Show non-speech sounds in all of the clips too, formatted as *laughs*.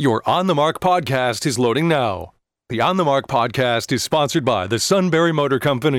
Your On the Mark podcast is loading now. The On the Mark podcast is sponsored by the Sunbury Motor Company.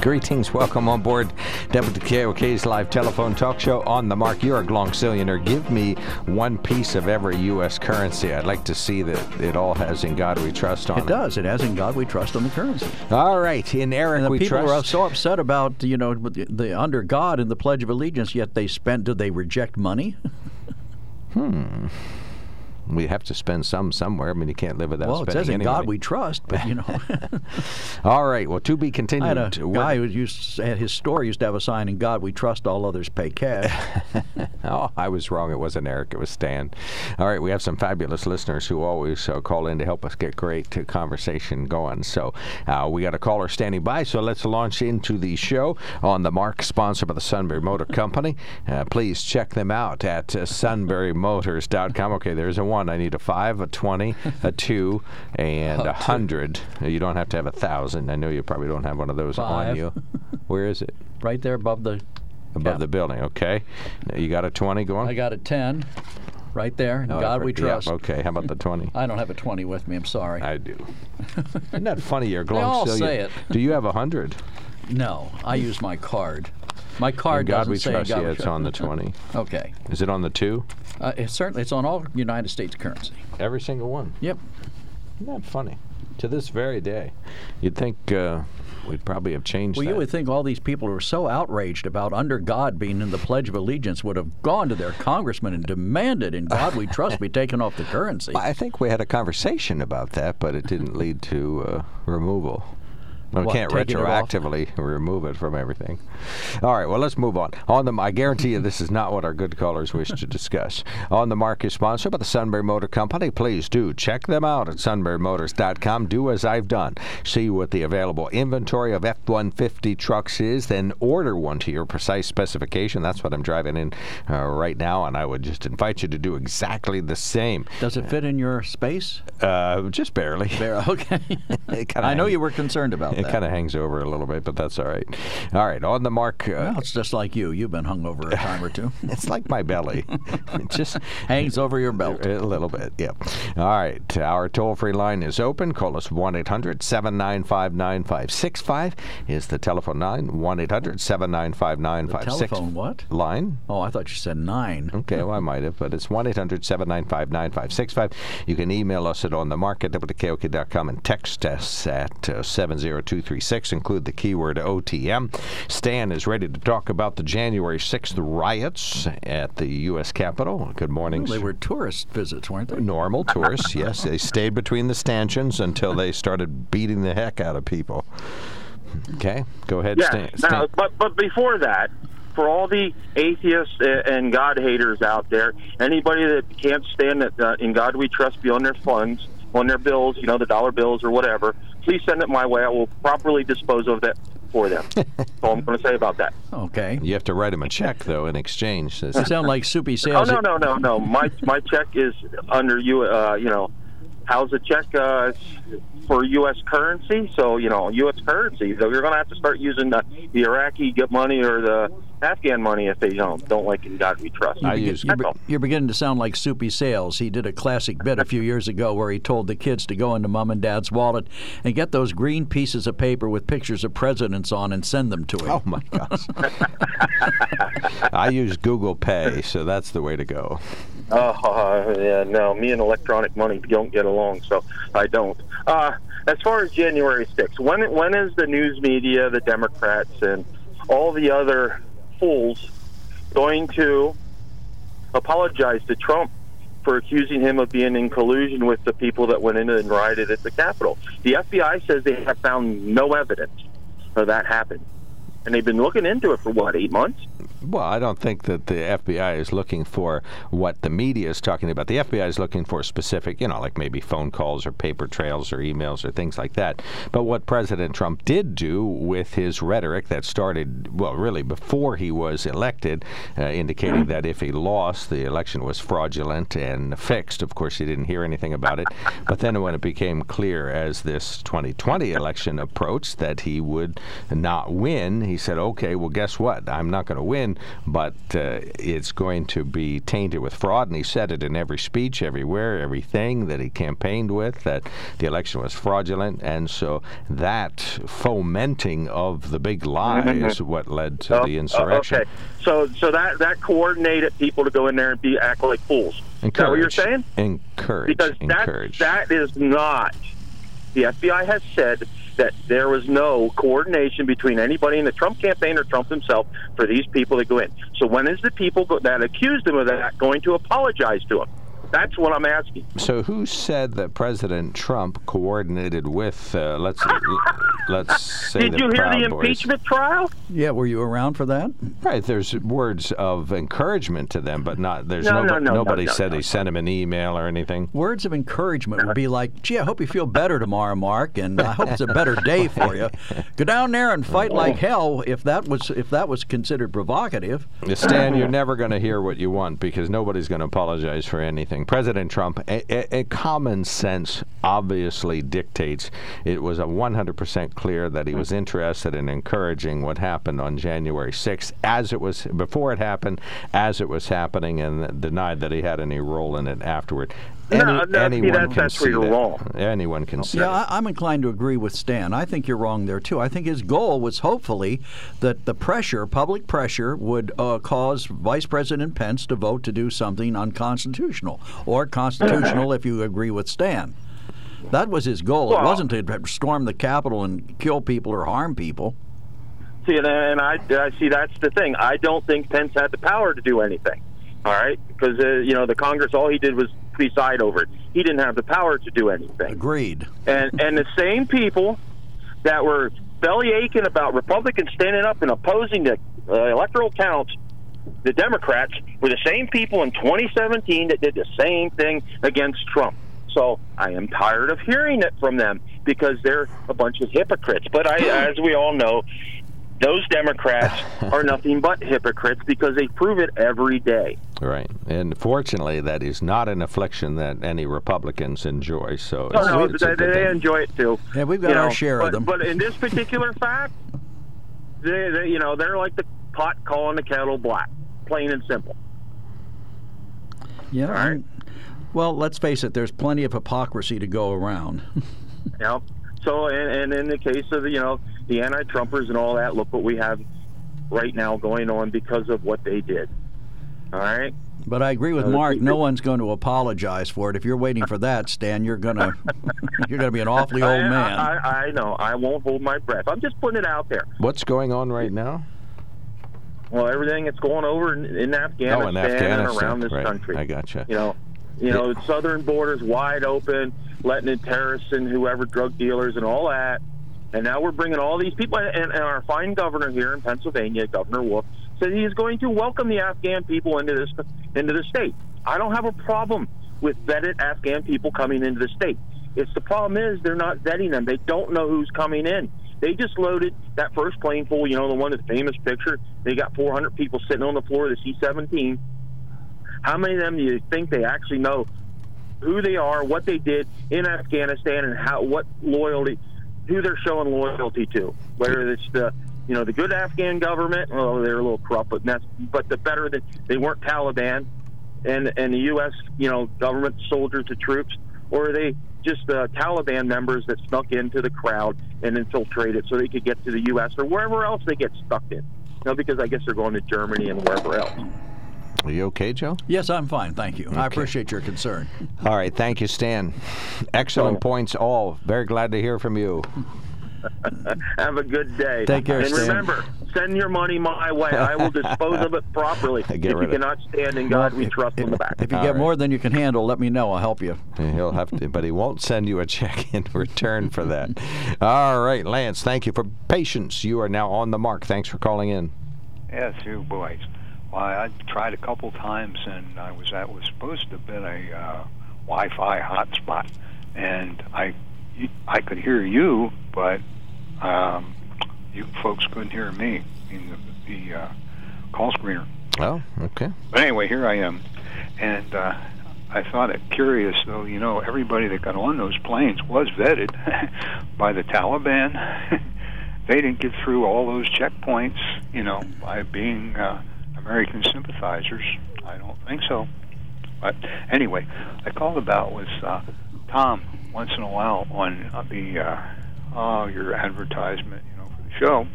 Greetings, welcome on board WKOK's live telephone talk show on the mark. You're a Glongsillionaire. Give me one piece of every U.S. currency. I'd like to see that it all has in God we trust on it. It does. It has in God we trust on the currency. All right, in Eric And the people trust. are so upset about you know the, the under God and the Pledge of Allegiance, yet they spend. Do they reject money? *laughs* Hmm. We have to spend some somewhere. I mean, you can't live without well, it says in God we trust, but you know, *laughs* All right, well, to be continued. I had a guy who used his store used to have a sign in God we trust, all others pay cash. *laughs* Oh, I was wrong. It wasn't Eric. It was Stan. All right, we have some fabulous listeners who always uh, call in to help us get great uh, conversation going. So uh, we got a caller standing by. So let's launch into the show on the Mark, sponsored by the Sunbury Motor Company. Uh, please check them out at uh, sunburymotors.com. Okay, there's a one. I need a five, a twenty, a *laughs* two, and a hundred. You don't have to have a thousand. I know you probably don't have one of those on you. *laughs* Where is it? right there above the. Above Cap. the building. Okay. You got a twenty going. I got a ten, right there. In Oh, God we trust. okay, how about the 20? *laughs* I don't have a twenty with me. I'm sorry. I do. Isn't that funny? You're all say it. Do you have a 100? no, I use my card. My card God doesn't we say trust. God Yeah, it's on the *laughs* 20. Okay. Is it on the 2? Uh, it's certainly it's on all United States currency. Every single one. Yep. Isn't that funny? To this very day. You'd think uh, we'd probably have changed Well, that. you would think all these people who are so outraged about under God being in the Pledge of Allegiance would have gone to their congressman and demanded, "In God we trust," be taken off the currency. *laughs* I think we had a conversation about that, but it didn't lead to uh, removal. Well, we can't taking it retroactively remove it from everything. All right, well, let's move on. On the, I guarantee you, this is not what our good callers wish to discuss. On the Mark is sponsored by the Sunbury Motor Company. Please do check them out at sunburymotors.com. Do as I've done. See what the available inventory of F-150 trucks is, then order one to your precise specification. That's what I'm driving in uh, right now, and I would just invite you to do exactly the same. Does it fit in your space? Uh, just barely. There. Okay. *laughs* I know you were concerned about It kind of hangs over a little bit, but that's all right. All right, on the mark. Uh, Well, it's just like you. You've been hung over a time or two. *laughs* it's like my belly. *laughs* it just Hangs over your belt. a little bit. Yep. All right, our toll-free line is open. Call us 1 800 795 9565 is the telephone line. One 9565 Telephone what? line. Oh, I thought you said nine. *laughs* Okay, well, I might have, but it's 1 800 795 9565. You can email us at onthemarket.wkok.com and text us at uh, 70236. Include the keyword OTM. Stan is ready to talk about the January 6th riots at the U.S. Capitol. Good morning. They were tourist visits, weren't they? Normal tourists, *laughs* yes. They stayed between the stanchions until they started beating the heck out of people. Okay, go ahead, Yeah. Stan. Now, but but before that, for all the atheists and God haters out there, anybody that can't stand that uh, in God we trust be on their funds, on their bills, you know, the dollar bills or whatever, please send it my way. I will properly dispose of that for them. *laughs* That's all I'm going to say about that. Okay. You have to write them a check, though, in exchange. You sound like soupy sales. Oh no no no no! My my check is under you. Uh, you know, how's the check uh, for U.S. currency? So you know, U.S. currency. So you're going to have to start using the, the Iraqi get money or the Afghan money if they don't don't like in God we trust. I use You're, That's you're beginning to sound like Soupy Sales. He did a classic bit a few years ago where he told the kids to go into mom and dad's wallet and get those green pieces of paper with pictures of presidents on and send them to him. Oh my gosh. *laughs* I use Google Pay, so that's the way to go. Oh, yeah, no, me and electronic money don't get along, so I don't. Uh, as far as January 6th, when when is the news media, the Democrats, and all the other fools going to apologize to Trump for accusing him of being in collusion with the people that went in and rioted at the Capitol? The FBI says they have found no evidence of that happened. And they've been looking into it for what eight months. Well, I don't think that the FBI is looking for what the media is talking about. The FBI is looking for specific, you know, like maybe phone calls or paper trails or emails or things like that. But what President Trump did do with his rhetoric that started, well, really before he was elected, uh, indicating that if he lost, the election was fraudulent and fixed. Of course, he didn't hear anything about it. But then when it became clear as this 2020 election approached that he would not win, he said, okay, well, guess what? I'm not going to win but uh, it's going to be tainted with fraud. And he said it in every speech, everywhere, everything that he campaigned with, that the election was fraudulent. And so that fomenting of the big lie mm-hmm. is what led to oh, the insurrection. Okay. So, so that, that coordinated people to go in there and be act like fools. Encourage. Is that what you're saying? Encourage. Because encourage. That, that is not. The FBI has said that there was no coordination between anybody in the Trump campaign or Trump himself for these people to go in. So when is the people that accused him of that going to apologize to him? That's what I'm asking. So, who said that President Trump coordinated with? Uh, let's let's say. Did you hear the Boys. impeachment trial? Yeah, were you around for that? Right. There's words of encouragement to them, but not. There's no, no, no, nobody no, said he sent him an email or anything. Words of encouragement would be like, "Gee, I hope you feel better tomorrow, Mark, and I hope it's a better day for you. Go down there and fight like hell." If that was if that was considered provocative. Stan, you're never going to hear what you want because nobody's going to apologize for anything. President Trump, a, a, a, common sense obviously dictates it was a 100% clear that he was interested in encouraging what happened on January 6th as it was before it happened, as it was happening, and denied that he had any role in it afterward. Any, no, no, anyone see, that's, can that's see where you're that. wrong. Anyone can see. Yeah, it. I, I'm inclined to agree with Stan. I think you're wrong there too. I think his goal was hopefully that the pressure, public pressure, would uh, cause Vice President Pence to vote to do something unconstitutional or constitutional if you agree with Stan. That was his goal. Well, it wasn't to storm the Capitol and kill people or harm people. See, and, and I, I see that's the thing. I don't think Pence had the power to do anything. All right, because uh, you know the Congress, all he did was preside over it. He didn't have the power to do anything. Agreed. And and the same people that were belly aching about Republicans standing up and opposing the uh, electoral counts, the Democrats were the same people in 2017 that did the same thing against Trump. So I am tired of hearing it from them because they're a bunch of hypocrites. But I, as we all know, those Democrats *laughs* are nothing but hypocrites because they prove it every day. Right, and fortunately, that is not an affliction that any Republicans enjoy. So No, it's, no, it's they, they enjoy it too. Yeah, we've got You our know, share but, of them. But in this particular fact, they, they, you know, they're like the pot calling the kettle black, plain and simple. yeah. right. and- Well, let's face it. There's plenty of hypocrisy to go around. *laughs* You know? So, and, and in the case of you know the anti-Trumpers and all that, look what we have right now going on because of what they did. All right. But I agree with Uh, Mark. No one's going to apologize for it. If you're waiting for that, Stan, you're gonna *laughs* you're gonna be an awfully old man. I, I, I know. I won't hold my breath. I'm just putting it out there. What's going on right now? Well, everything that's going over in, in Afghanistan, oh, in Afghanistan, and around this right. country. I gotcha. You know, you know, southern borders wide open, letting in terrorists and whoever, drug dealers and all that. And now we're bringing all these people. And, and our fine governor here in Pennsylvania, Governor Wolf, said he is going to welcome the Afghan people into this into the state. I don't have a problem with vetted Afghan people coming into the state. It's the problem is they're not vetting them. They don't know who's coming in. They just loaded that first plane full. You know, the one, the famous picture. They got 400 people sitting on the floor of the C-17. How many of them do you think they actually know who they are, what they did in Afghanistan, and how what loyalty, who they're showing loyalty to? Whether it's the you know the good Afghan government, well, they're a little corrupt, but that's but the better that they weren't Taliban, and and the U.S. you know government soldiers, the troops, or are they just the Taliban members that snuck into the crowd and infiltrated so they could get to the U.S. or wherever else they get stuck in? You know, because I guess they're going to Germany and wherever else. Are you okay, Joe? yes, I'm fine. Thank you. I appreciate your concern. All right, thank you, Stan. Excellent Oh. points, all. Very glad to hear from you. *laughs* Have a good day. Take care, And Stan. remember, send your money my way. I will dispose of it *laughs* properly. Get if you rid of- cannot stand in God, we trust on the back. If you All get right. more than you can handle, let me know. I'll help you. He'll have to, but he won't send you a check in *laughs* return for that. All right, Lance, thank you for patience. You are now on the mark. Thanks for calling in. Yes, you boys. Well, I tried a couple times, and I was that was supposed to have been a uh, Wi-Fi hotspot, and I I could hear you, but um, you folks couldn't hear me in the, the uh, call screener. Oh, okay. But anyway, here I am, and uh, I thought it curious, though. You know, everybody that got on those planes was vetted *laughs* by the Taliban. *laughs* they didn't get through all those checkpoints, you know, by being uh, American sympathizers. I don't think so. But anyway, I called about was uh, Tom once in a while on uh, the uh, oh your advertisement, you know, for the show.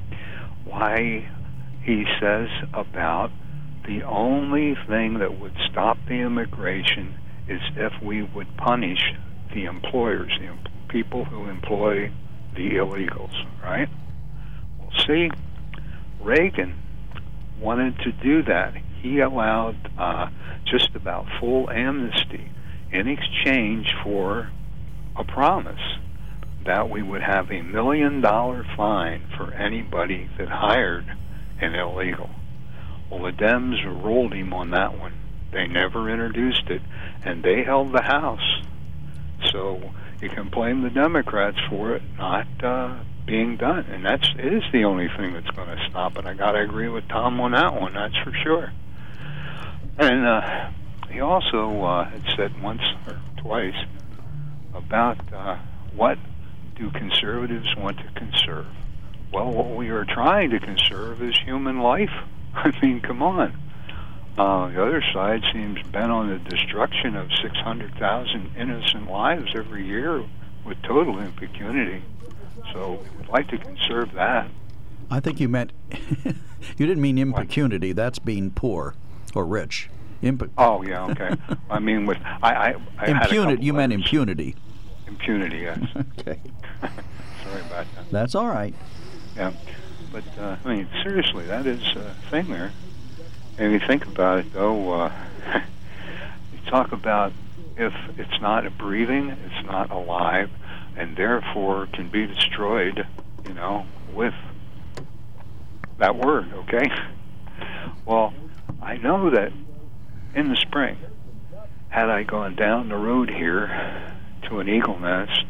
Why he says about the only thing that would stop the immigration is if we would punish the employers, the em- people who employ the illegals, right? Well, see, Reagan wanted to do that. He allowed uh, just about full amnesty in exchange for a promise that we would have a million dollar fine for anybody that hired an illegal. Well, the Dems rolled him on that one. They never introduced it, and they held the House. So you can blame the Democrats for it not uh, being done, and that's is the only thing that's going to stop it. I got to agree with Tom on that one. That's for sure. And uh, he also uh, had said once or twice about uh, what do conservatives want to conserve. Well, what we are trying to conserve is human life. *laughs* I mean, come on. Uh, the other side seems bent on the destruction of 600,000 innocent lives every year with total impunity. So we would like to conserve that. I think you meant *laughs* you didn't mean impecunity. That's being poor or rich. Imp- Oh yeah, okay. I mean, with I, I, I impunity. You meant impunity. Impunity, yes. *laughs* Okay, *laughs* Sorry about that. that's all right. Yeah, but uh, I mean, seriously, that is a thing there. And you think about it, though, uh, you talk about if it's not breathing, it's not alive, and therefore can be destroyed, you know, with that word, okay? Well, I know that in the spring, had I gone down the road here to an eagle nest,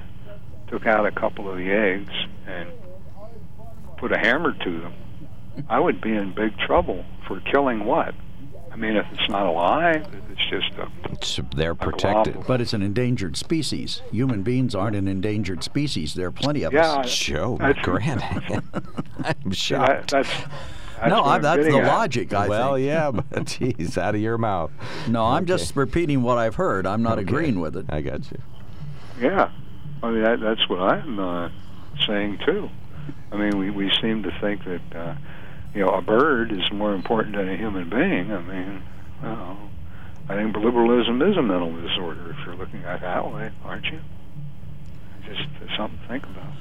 took out a couple of the eggs, and put a hammer to them, I would be in big trouble for killing what? I mean, if it's not alive, if it's just a It's, they're protected. global- But it's an endangered species. Human beings aren't an endangered species. There are plenty of yeah, us. Joe That's- McGranahan. I'm that, shocked. that's, that's no, I, I'm that's the at. logic. I well, think. yeah, *laughs* but geez, out of your mouth. No, I'm just repeating what I've heard. I'm not Okay. agreeing with it. I got you. Yeah, I mean that, that's what I'm uh, saying too. I mean, we we seem to think that uh, you know a bird is more important than a human being. I mean, well, I think liberalism is a mental disorder if you're looking at it that way, aren't you? Just something to think about.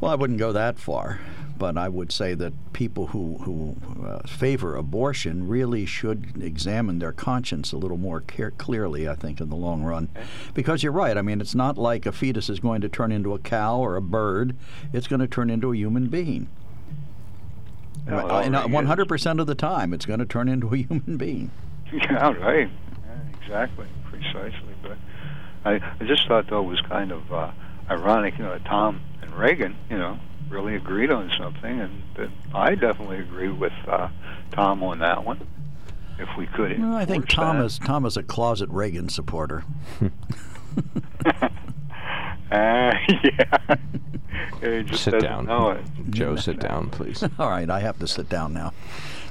Well, I wouldn't go that far, but I would say that people who who uh, favor abortion really should examine their conscience a little more care- clearly. I think in the long run, because you're right. I mean, it's not like a fetus is going to turn into a cow or a bird; it's going to turn into a human being. Uh, and, uh, already is. 100% of the time, it's going to turn into a *laughs* human being. Yeah, right. Yeah, exactly, precisely. But I, I just thought though it was kind of uh, ironic, you know, that Tom and Reagan, you know, really agreed on something, and that I definitely agree with uh, Tom on that one. If we could, Well, I think Tom that. is Tom is a closet Reagan supporter. Uh, *laughs* *laughs* yeah. *laughs* He just Sit down. Know it. Joe, sit down, please. *laughs* All right, I have to sit down now.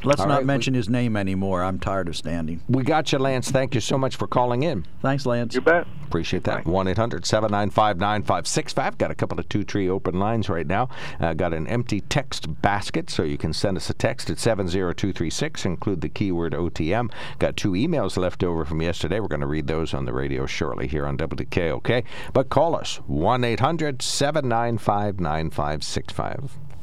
Let's All not right, we- mention his name anymore. I'm tired of standing. We got you, Lance. Thank you so much for calling in. Thanks, Lance. You bet. Appreciate that. 1 800 795 9565. Got a couple of two tree open lines right now. Uh, got an empty text basket, so you can send us a text at 70236. Include the keyword OTM. Got two emails left over from yesterday. We're going to read those on the radio shortly here on WDK, okay? But call us 1 800 795 9565.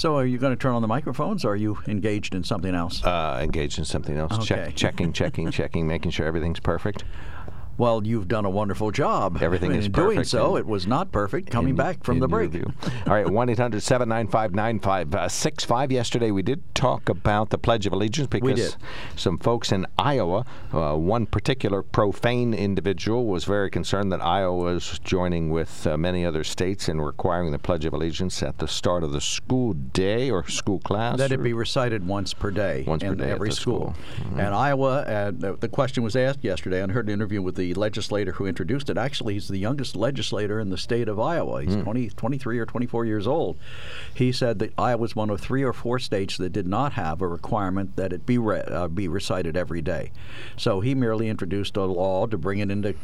So, are you going to turn on the microphones, or are you engaged in something else? Uh, engaged in something else. Okay. Check, checking, checking, *laughs* checking, making sure everything's perfect. Well, you've done a wonderful job. Everything I mean, is in doing perfect so, it was not perfect coming in- back from the break. view. All right, 1 800 795 9565. Yesterday we did talk about the Pledge of Allegiance because some folks in Iowa, uh, one particular profane individual, was very concerned that Iowa was joining with uh, many other states in requiring the Pledge of Allegiance at the start of the school day or school class. That it be recited once per day Once per in day at every school. school. Mm-hmm. And Iowa, uh, the the question was asked yesterday. I heard an interview with the legislator who introduced it. Actually, he's the youngest legislator in the state of Iowa. He's 20, 23 or 24 years old. He said that Iowa was one of three or four states that did not have a requirement that it be re- uh, be recited every day. So he merely introduced a law to bring it into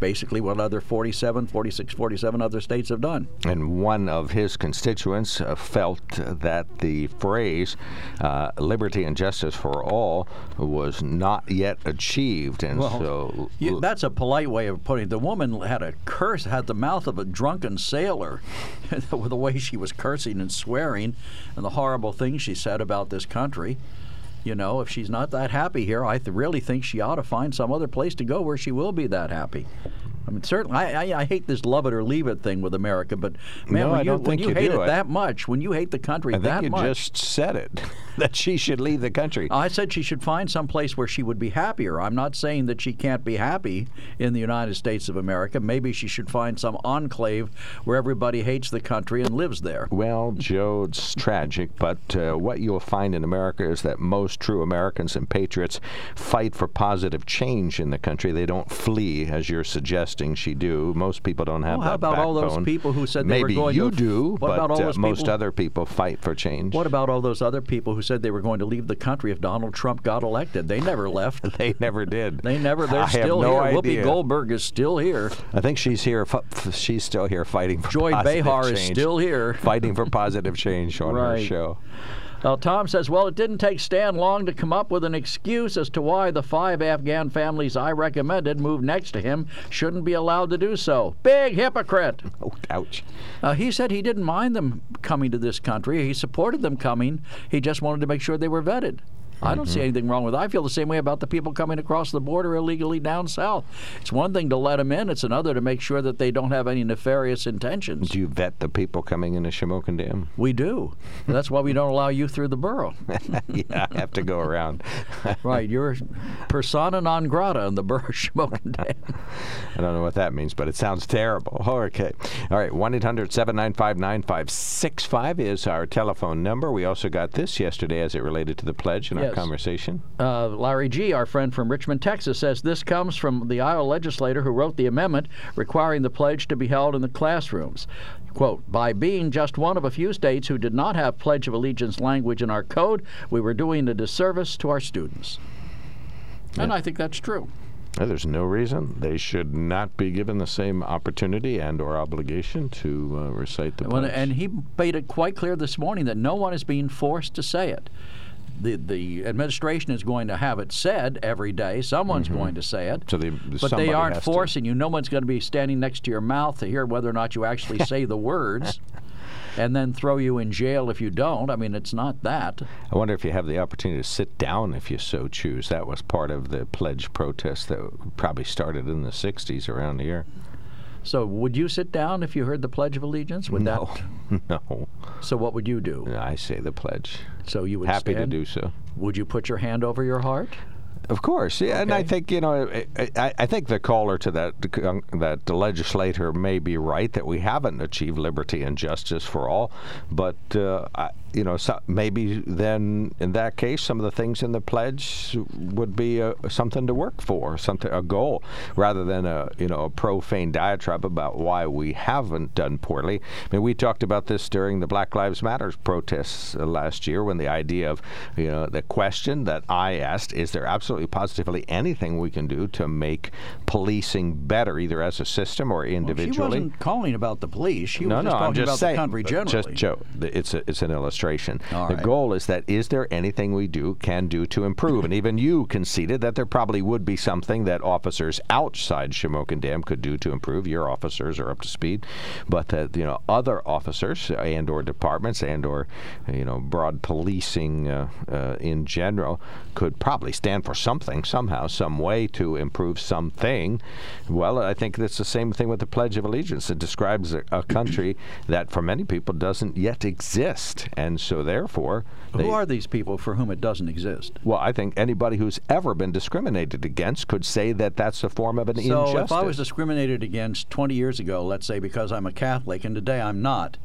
basically what other 47, 46, 47 other states have done. And one of his constituents uh, felt that the phrase uh, liberty and justice for all was not yet achieved. And so. You, that's a polite way of putting it. The woman had a curse, had the mouth of a drunken sailor, with *laughs* the way she was cursing and swearing, and the horrible things she said about this country. You know, if she's not that happy here, I th- really think she ought to find some other place to go where she will be that happy. I mean, certainly, I, I, I hate this love it or leave it thing with America, but man, No, when I you don't when think you you hate do. it that much, when you hate the country I think that you much, just said it *laughs* that she should leave the country. I said she should find some place where she would be happier. I'm not saying that she can't be happy in the United States of America. Maybe she should find some enclave where everybody hates the country and lives there. Well, Joe, it's tragic, but uh, what you'll find in America is that most true Americans and patriots fight for positive change in the country. They don't flee, as you're suggesting she do. Most people don't have Well, how about all those people who said they were Maybe going you to- do, What but about all uh, those most people- other people fight for change. What about all those other people who said they were going to leave the country if Donald Trump got elected? They never *laughs* left. They never did. They never. They're I still no here. idea. Whoopi Goldberg is still here. I think she's here. f- f- She's still here fighting for Joy positive Behar is change. still here. fighting for positive change on her show. Well, Tom says, well, it didn't take Stan long to come up with an excuse as to why the five Afghan families I recommended moved next to him shouldn't be allowed to do so. Big hypocrite. *laughs* Oh, ouch. Uh, he said he didn't mind them coming to this country. He supported them coming. He just wanted to make sure they were vetted. I don't see mm-hmm. anything wrong with it. I feel the same way about the people coming across the border illegally down south. It's one thing to let them in, it's another to make sure that they don't have any nefarious intentions. Do you vet the people coming into Shamokin Dam? We do. That's why we don't allow you through the borough. *laughs* yeah, I have to go around. *laughs* right, you're persona non grata in the borough of Shamokin Dam. *laughs* I don't know what that means, but it sounds terrible. Okay. All right. 1 800 795 9565 is our telephone number. We also got this yesterday as it related to the pledge in our Yes. conversation. Uh, Larry G., our friend from Richmond, Texas, says this comes from the Iowa legislator who wrote the amendment requiring the pledge to be held in the classrooms. Quote, by being just one of a few states who did not have Pledge of Allegiance language in our code, we were doing a disservice to our students. And I think that's true. There's no reason they should not be given the same opportunity and or obligation to uh, recite the When- pledge. and he made it quite clear this morning that no one is being forced to say it. The, the administration is going to have it said every day. Someone's mm-hmm. going to say it. So they- but they aren't has to. forcing you. No one's going to be standing next to your mouth to hear whether or not you actually *laughs* say the words. and then throw you in jail if you don't. I mean, it's not that. I wonder if you have the opportunity to sit down if you so choose. That was part of the pledge protest that probably started in the 60s around here. So, would you sit down if you heard the Pledge of Allegiance? Would no, that? *laughs* no. So, what would you do? I say the pledge. So you would Happy stand? to do so. Would you put your hand over your heart? Of course, yeah, and I think you know, I, I, I think the caller to that that legislator may be right that we haven't achieved liberty and justice for all, but uh, I, you know, so maybe then in that case, some of the things in the pledge would be uh something to work for, something a goal, rather than a you know a profane diatribe about why we haven't done poorly. I mean, we talked about this during the Black Lives Matters protests uh, last year when the idea of you know the question that I asked is there absolutely positively anything we can do to make policing better, either as a system or Well, individually? she wasn't calling about the police. She no, was no, just I'm talking just about saying. the country generally. Just Joe, it's a, it's an illustration. All the right. goal is that is there anything we do can do to improve? and even you conceded that there probably would be something that officers outside Shamokin Dam could do to improve. Your officers are up to speed, but that you know other officers and or departments and or you know broad policing uh, uh, in general could probably stand for something somehow, some way to improve something. Well, I think that's the same thing with the Pledge of Allegiance. It describes a, a country that for many people doesn't yet exist, and so therefore, they, Who are these people for whom it doesn't exist? well, I think anybody who's ever been discriminated against could say that that's a form of an injustice So if I was discriminated against 20 years ago, let's say because I'm a Catholic, and today I'm not,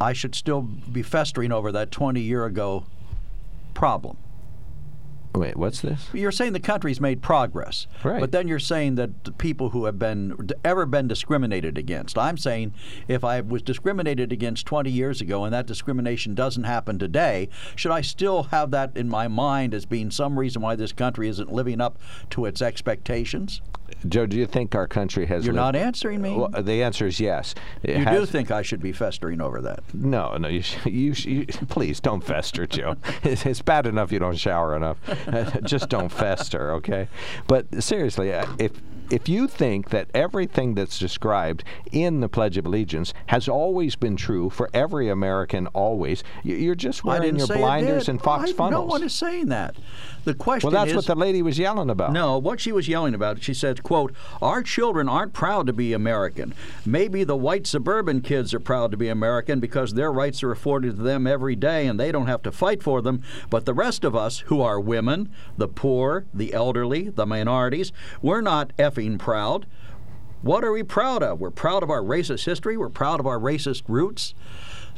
I should still be festering over that 20 year ago problem. Wait, what's this? You're saying the country's made progress, Right. but then you're saying that the people who have been ever been discriminated against. I'm saying if I was discriminated against 20 years ago and that discrimination doesn't happen today, should I still have that in my mind as being some reason why this country isn't living up to its expectations? Joe, do you think our country has? You're lived- not answering me. Well, the answer is yes. It you do think I should be festering over that? No, no. You, sh- you, sh- you please don't fester, Joe. It's, *laughs* it's bad enough you don't shower enough. *laughs* Just don't fester, okay? But seriously, uh, if if you think that everything that's described in the Pledge of Allegiance has always been true for every American, always, you're just wearing your blinders and fox I, funnels. No one is saying that. The question well, that's is what the lady was yelling about. No, what she was yelling about, she said, quote, Our children aren't proud to be American. Maybe the white suburban kids are proud to be American because their rights are afforded to them every day and they don't have to fight for them. But the rest of us, who are women, the poor, the elderly, the minorities, we're not effing proud. What are we proud of? We're proud of our racist history. We're proud of our racist roots.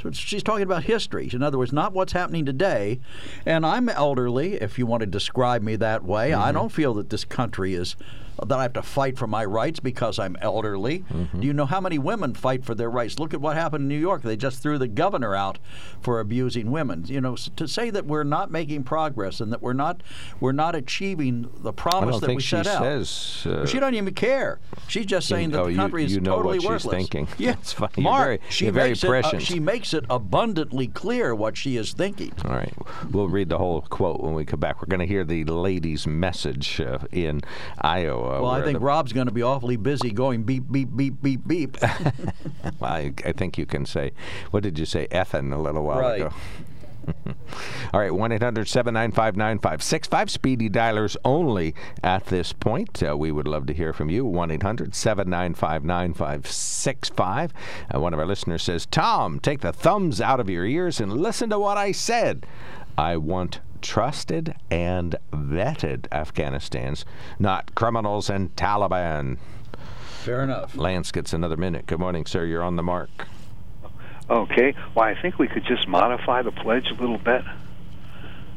So she's talking about history. In other words, not what's happening today. And I'm elderly, if you want to describe me that way. I mm-hmm. don't feel that this country is that I have to fight for my rights because I'm elderly. Do you know how many women fight for their rights? Look at what happened in New York. They just threw the governor out for abusing women. You know, to say that we're not making progress and that we're not we're not achieving the promise that we set out. says. Uh, She doesn't even care. She's just saying that oh, the you- country is you know totally what she's worthless. thinking. Yeah, *laughs* That's funny. Mark, very- she makes it, uh, she makes it abundantly clear what she is thinking. All right. We'll read the whole quote when we come back. We're going to hear the lady's message uh, in Iowa. Well, I think the- Rob's going to be awfully busy going beep beep beep beep beep. Well, *laughs* *laughs* I, I think you can say, what did you say, effing a little while Right. ago? *laughs* All right, 1 800 795 9565. Speedy dialers only at this point. Uh, we would love to hear from you. 1 800 795 9565. Uh, One of our listeners says, Tom, take the thumbs out of your ears and listen to what I said. I want trusted and vetted Afghanistans, not criminals and Taliban. Fair enough. Lance gets another minute. Good morning, sir. You're on the mark. Okay. Well, I think we could just modify the pledge a little bit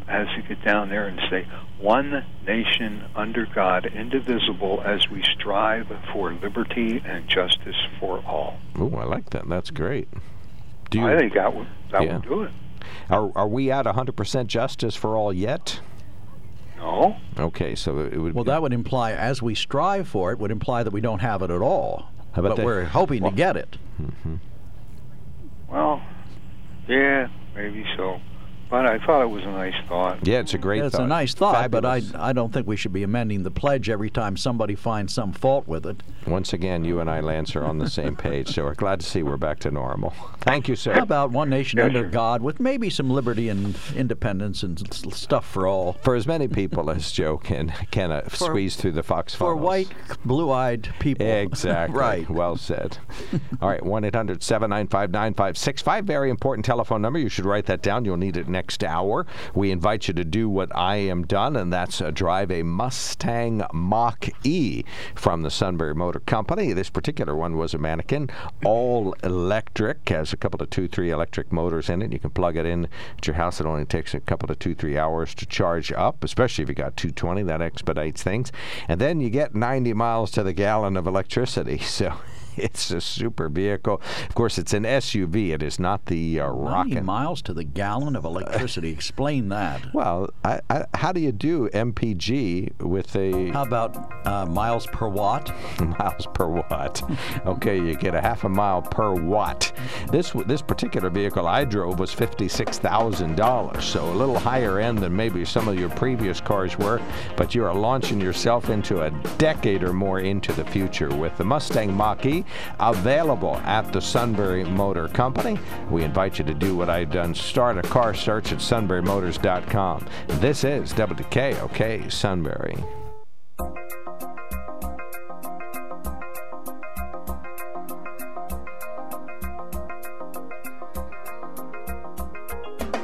as you get down there and say, "One nation under God, indivisible, as we strive for liberty and justice for all." Oh, I like that. That's great. Do you? I think that would that Yeah. would do it. Are are we at 100% justice for all yet? No. Okay, so it would. Well, that would imply, as we strive for it, would imply that we don't have it at all. How about but the- we're hoping well- to get it. Mm-hmm. Well, yeah, maybe so. But I thought it was a nice thought. Yeah, it's a great It's thought. a nice thought, but I, I don't think we should be amending the pledge every time somebody finds some fault with it. Once again, you and I, Lance, are on the same page, so we're glad to see we're back to normal. *laughs* Thank you, sir. How about one nation Yes, under sir. God with maybe some liberty and independence and stuff for all? for as many people as Joe can can uh, squeeze through the fox For funnels. white, blue-eyed people. *laughs* Exactly. right. Well said. All right, 1 800 795 9565. Very important telephone number. You should write that down. You'll need it next hour. We invite you to do what I am done, and that's uh, drive a Mustang Mach E from the Sunbury Motor Company. This particular one was a mannequin, all electric, has a couple of two, three electric motors in it. You can plug it in at your house. It only takes a couple of two, three hours to charge up, especially if you got 220. That expedites things. And then you get 90 miles to the gallon of electricity. *laughs* So. *laughs* It's a super vehicle. Of course, it's an SUV. It is not the uh, 90 rocket. miles to the gallon of electricity. Explain that. *laughs* Well, I, I, how do you do MPG with a How about uh, miles per watt? *laughs* miles per watt? Okay, you get a half a mile per watt. This this particular vehicle I drove was fifty six thousand dollars, so a little higher end than maybe some of your previous cars were. But you are launching yourself into a decade or more into the future with the Mustang Mach-E available at the Sunbury Motor Company. We invite you to do what I've done: start a car search at sunburymotors.com. This is WKOK Sunbury.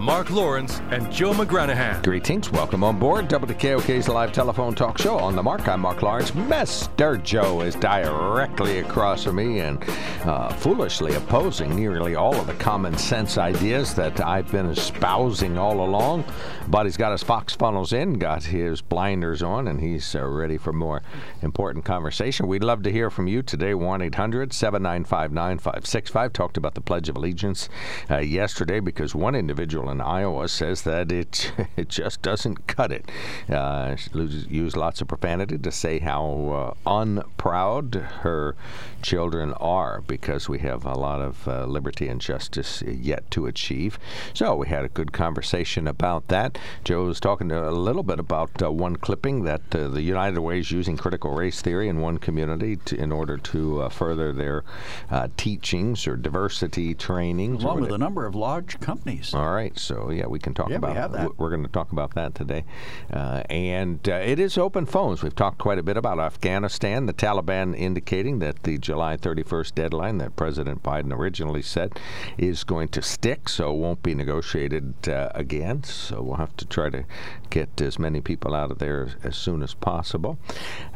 Mark Lawrence and Joe McGranahan. Greetings. Welcome on board WKOK's live telephone talk show on the mark. I'm Mark Lawrence. Mr. Joe is directly across from me and uh, foolishly opposing nearly all of the common sense ideas that I've been espousing all along. But he's got his fox funnels in, got his blinders on, and he's uh, ready for more important conversation. We'd love to hear from you today. 1 800 795 9565. Talked about the Pledge of Allegiance uh, yesterday because one individual in Iowa says that it *laughs* it just doesn't cut it. Uh, she used lots of profanity to say how uh, unproud her children are because we have a lot of uh, liberty and justice yet to achieve. So we had a good conversation about that. Joe was talking a little bit about uh, one clipping that uh, the United Way is using critical race theory in one community to, in order to uh, further their uh, teachings or diversity trainings. Along with a number of large companies. All right, so yeah, we can talk Yeah, we about. that. We're going to talk about that today, uh, and uh, it is open phones. We've talked quite a bit about Afghanistan. The Taliban indicating that the July 31st deadline that President Biden originally set is going to stick, so it won't be negotiated uh, again. So we'll have to try to get as many people out of there as, as soon as possible.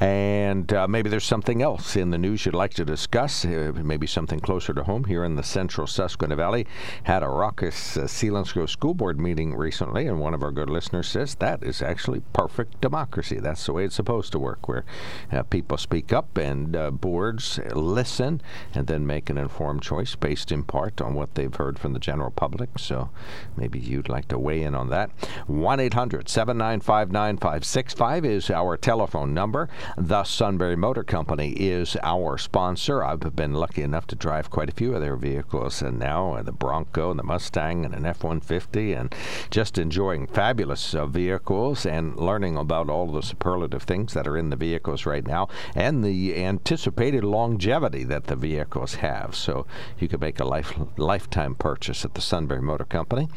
And uh, maybe there's something else in the news you'd like to discuss. Uh, maybe something closer to home here in the central Susquehanna Valley. Had a raucous uh, School Board meeting recently, and one of our good listeners says that is actually perfect democracy. That's the way it's supposed to work, where uh, people speak up and uh, boards listen and then make an informed choice based in part on what they've heard from the general public. So maybe you'd like to weigh in on that. 1 800 795 9565 is our telephone number. The Sunbury Motor Company is our sponsor. I've been lucky enough to drive quite a few of their vehicles, and now uh, the Bronco and the Mustang and an F 150, and just enjoying fabulous uh, vehicles and learning about all the superlative things that are in the vehicles right now and the anticipated longevity that the vehicles have. So you could make a life, lifetime purchase at the Sunbury Motor Company.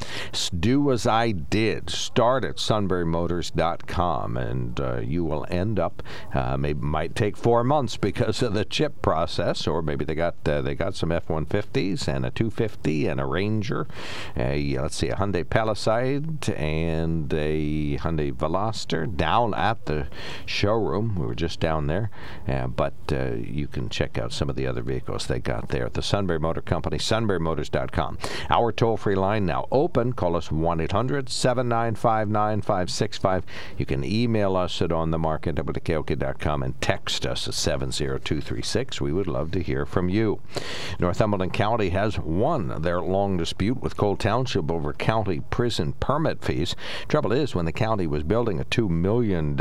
Do as I did. Start at sunburymotors.com, and uh, you will end up. Uh, maybe might take four months because of the chip process, or maybe they got uh, they got some F-150s and a 250 and a Ranger. A, let's see, see, a Hyundai Palisade and a Hyundai Veloster down at the showroom. We were just down there, uh, but uh, you can check out some of the other vehicles they got there at the Sunbury Motor Company, sunburymotors.com. Our toll free line now open. Call us 1 800 795 9565. You can email us at onthemarket at WKOK.com and text us at 70236. We would love to hear from you. Northumberland County has won their long dispute with Cole Township over county prison permit fees. Trouble is, when the county was building a $2 million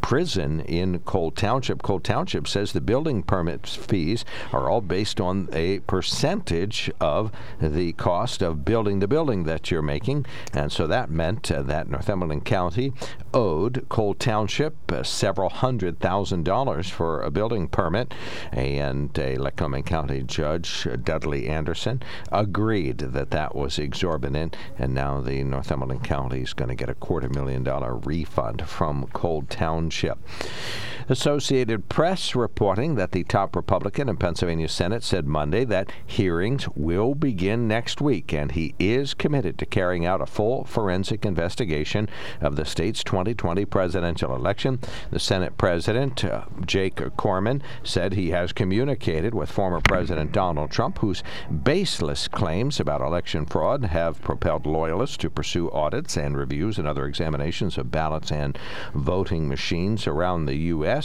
prison in Cole Township, Cole Township says the building permit fees are all based on a percentage of the cost of building the building that you're making. And so that meant uh, that Northumberland County owed Cole Township uh, several hundred thousand dollars for a building permit. And a Lycoming County judge, Dudley Anderson, agreed that that was exorbitant. And now the Northumberland County is going to get a quarter million dollar refund from Cole Township. Associated Press reporting that the top Republican in Pennsylvania Senate said Monday that hearings will begin next week, and he is committed to carrying out a full forensic investigation of the state's 2020 presidential election. The Senate President, uh, Jake Corman, said he has communicated with former President Donald Trump, whose baseless claims about election fraud have propelled loyalists to pursue audits and reviews and other examinations of ballots and voting machines around the U.S.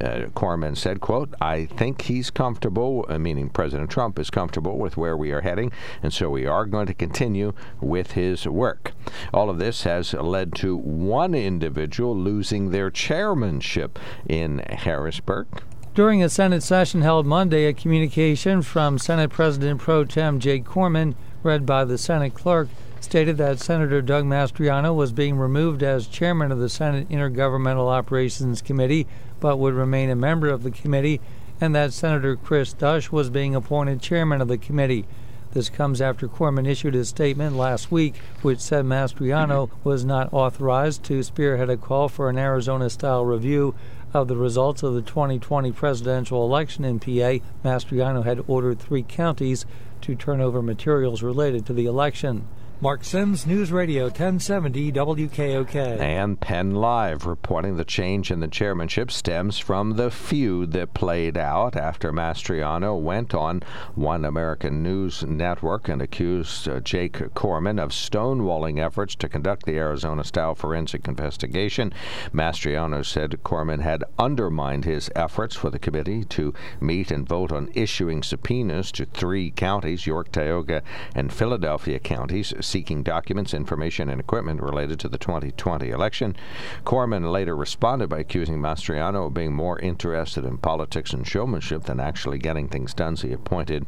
Uh, Corman said, quote, I think he's comfortable, uh, meaning President Trump is comfortable with where we are heading, and so we are going to continue with his work. All of this has led to one individual losing their chairmanship in Harrisburg. During a Senate session held Monday, a communication from Senate President Pro Tem Jake Corman, read by the Senate clerk, stated that Senator Doug Mastriano was being removed as chairman of the Senate Intergovernmental Operations Committee, but would remain a member of the committee, and that Senator Chris Dush was being appointed chairman of the committee. This comes after Corman issued a statement last week which said Mastriano mm-hmm. was not authorized to spearhead a call for an Arizona style review of the results of the 2020 presidential election in PA. Mastriano had ordered three counties to turn over materials related to the election. Mark Sims, News Radio 1070 WKOK. And Penn Live reporting the change in the chairmanship stems from the feud that played out after Mastriano went on One American News Network and accused uh, Jake Corman of stonewalling efforts to conduct the Arizona style forensic investigation. Mastriano said Corman had undermined his efforts for the committee to meet and vote on issuing subpoenas to three counties, York, Tioga, and Philadelphia counties seeking documents, information, and equipment related to the 2020 election. Corman later responded by accusing Mastriano of being more interested in politics and showmanship than actually getting things done. So he appointed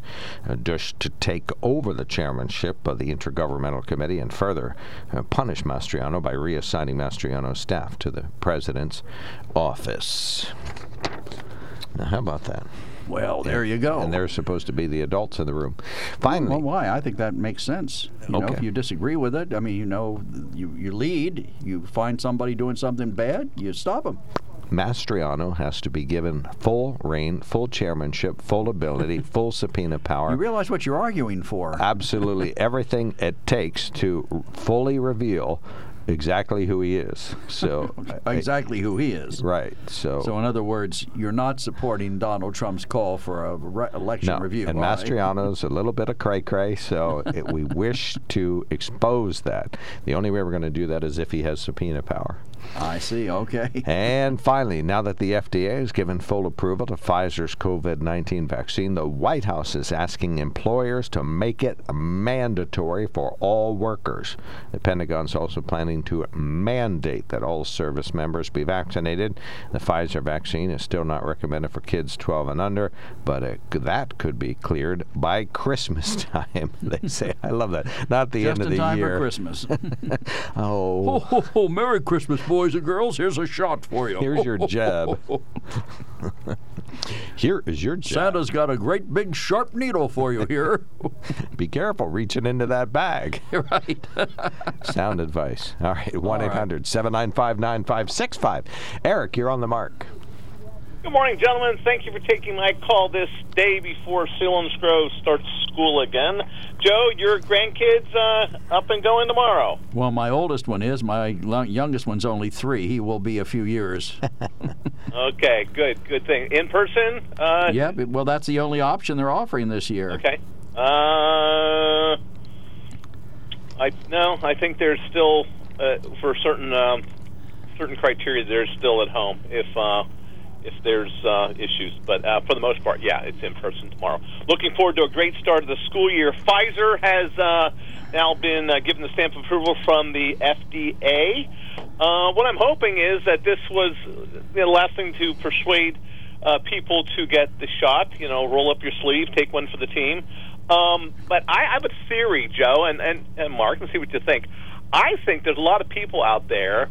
uh, Dush to take over the chairmanship of the Intergovernmental Committee and further uh, punish Mastriano by reassigning Mastriano's staff to the president's office. Now, how about that? Well, there you go. And they're supposed to be the adults in the room. Finally, Well, why? I think that makes sense. You know, Okay. if you disagree with it, I mean, you know, you, you lead, you find somebody doing something bad, you stop them. Mastriano has to be given full rein, full chairmanship, full ability, *laughs* full subpoena power. You realize what you're arguing for. absolutely everything it takes to fully reveal exactly who he is. So *laughs* exactly who he is. right. So, So, in other words, you're not supporting Donald Trump's call for a re- election no. review. And right? Mastriano's a little bit of cray cray, so *laughs* it, we wish to expose that. The only way we're going to do that is if he has subpoena power. I see. Okay. *laughs* And finally, now that the FDA has given full approval to Pfizer's COVID 19 vaccine, the White House is asking employers to make it mandatory for all workers. The Pentagon's also planning to mandate that all service members be vaccinated. The Pfizer vaccine is still not recommended for kids 12 and under, but it, that could be cleared by *laughs* Christmas time. *laughs* they say, I love that. Not the Just end of in the time year. for Christmas. Oh, ho, ho, Merry Christmas, boys and girls. Here's a shot for you. Here's your jab. *laughs* Here is your jab. Santa's got a great big sharp needle for you here. *laughs* Be careful reaching into that bag. *laughs* right. Sound advice. All right, 1 800 795 9565. Eric, you're on the mark. Good morning, gentlemen. Thank you for taking my call this day before Selinsgrove starts school again. Joe, your grandkids uh, up and going tomorrow. Well, my oldest one is. My youngest one's only three. He will be a few years. *laughs* Okay, good, good thing. In person? Uh, yeah, but- well, that's the only option they're offering this year. Okay. Uh, I no, I think there's still uh, for certain um, certain criteria they're still at home if uh, if there's uh, issues. But uh, for the most part, yeah, it's in person tomorrow. Looking forward to a great start of the school year. Pfizer has uh, now been uh, given the stamp of approval from the FDA. Uh, what I'm hoping is that this was the last thing to persuade uh, people to get the shot. You know, roll up your sleeve, take one for the team. Um, but I, I have a theory, Joe, and, and, and Mark, and see what you think. I think there's a lot of people out there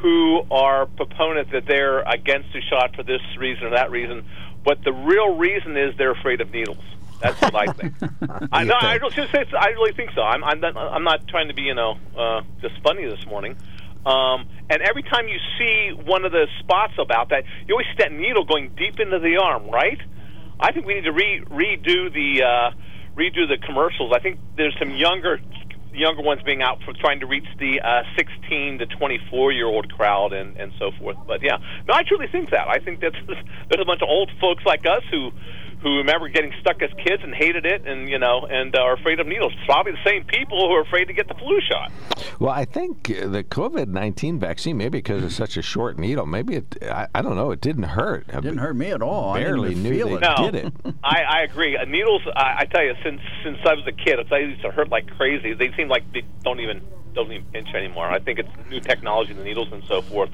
who are proponents that they're against the shot for this reason or that reason, but the real reason is they're afraid of needles. That's what I think. *laughs* I know. I really, just say I really think so. I'm. I'm not, I'm not trying to be, you know, uh, just funny this morning. Um, and every time you see one of the spots about that, you always see that needle going deep into the arm, right? I think we need to re- redo the uh, redo the commercials. I think there's some younger younger ones being out for trying to reach the uh, 16 to 24 year old crowd and and so forth. But yeah, no, I truly think that. I think that's there's a bunch of old folks like us who who remember getting stuck as kids and hated it, and you know, and uh, are afraid of needles. Probably the same people who are afraid to get the flu shot. Well, I think uh, the COVID 19 vaccine, maybe because it's such a short needle, maybe it, I, I don't know, it didn't hurt. It didn't hurt me at all. I Barely didn't knew feel they it. No. did it. *laughs* I, I agree. Uh, needles, I, I tell you, since since I was a kid, they used to hurt like crazy. They seem like they don't even don't even pinch anymore. I think it's new technology, the needles and so forth.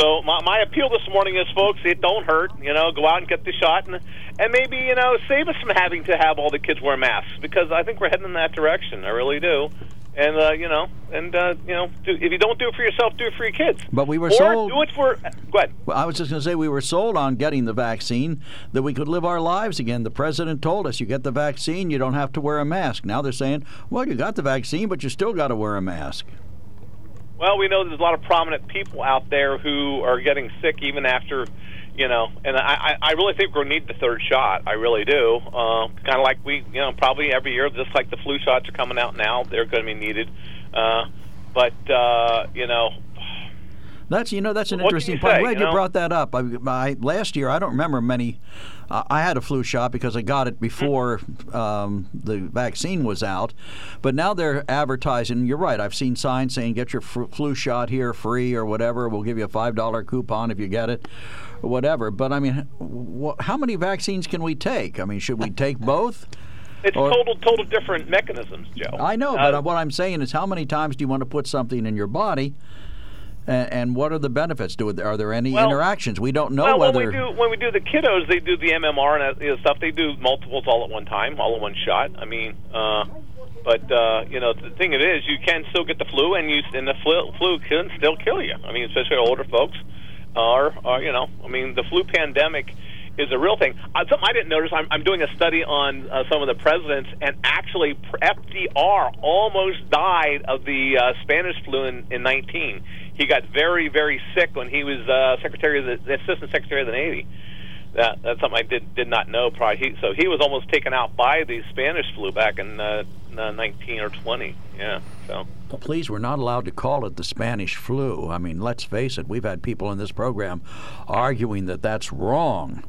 So my, my appeal this morning is, folks, it don't hurt. You know, go out and get the shot, and and maybe you know save us from having to have all the kids wear masks because I think we're heading in that direction. I really do. And uh, you know, and uh, you know, do, if you don't do it for yourself, do it for your kids. But we were or sold- do it for. Go ahead. Well, I was just going to say we were sold on getting the vaccine that we could live our lives again. The president told us you get the vaccine, you don't have to wear a mask. Now they're saying, well, you got the vaccine, but you still got to wear a mask. Well, we know there's a lot of prominent people out there who are getting sick even after, you know, and I, I really think we're going to need the third shot. I really do. Uh, kind of like we, you know, probably every year, just like the flu shots are coming out now, they're going to be needed. Uh, but uh, you know, That's you know that's an What interesting point. say, I'm glad you you, know? brought that up. I, I, last year, I don't remember many. Uh, I had a flu shot because I got it before um, the vaccine was out, but now they're advertising. You're right. I've seen signs saying get your flu shot here free or whatever. We'll give you a five dollar coupon if you get it, or whatever. But I mean, wh- how many vaccines can we take? I mean, should we take *laughs* both? it's Or- total total different mechanisms, Joe. I know, Uh, but what I'm saying is, how many times do you want to put something in your body? And, and what are the benefits? Do it? Are there any Well- interactions? We don't know well, whether. when we do when we do the kiddos, they do the MMR and that, you know, stuff. They do multiples all at one time, all in one shot. I mean, uh, but uh, you know, the thing it is, you can still get the flu, and you and the flu, flu can still kill you. I mean, especially older folks are, are you know, I mean, the flu pandemic is a real thing. Uh, something I didn't notice. I'm, I'm doing a study on uh, some of the presidents, and actually, FDR almost died of the uh, Spanish flu in, in 19. He got very, very sick when he was uh, secretary of the, the assistant secretary of the Navy. That, that's something I did did not know. Probably he, so he was almost taken out by the Spanish flu back in uh, uh, 19 or 20. Yeah. So please, we're not allowed to call it the Spanish flu. I mean, let's face it, we've had people in this program arguing that that's wrong.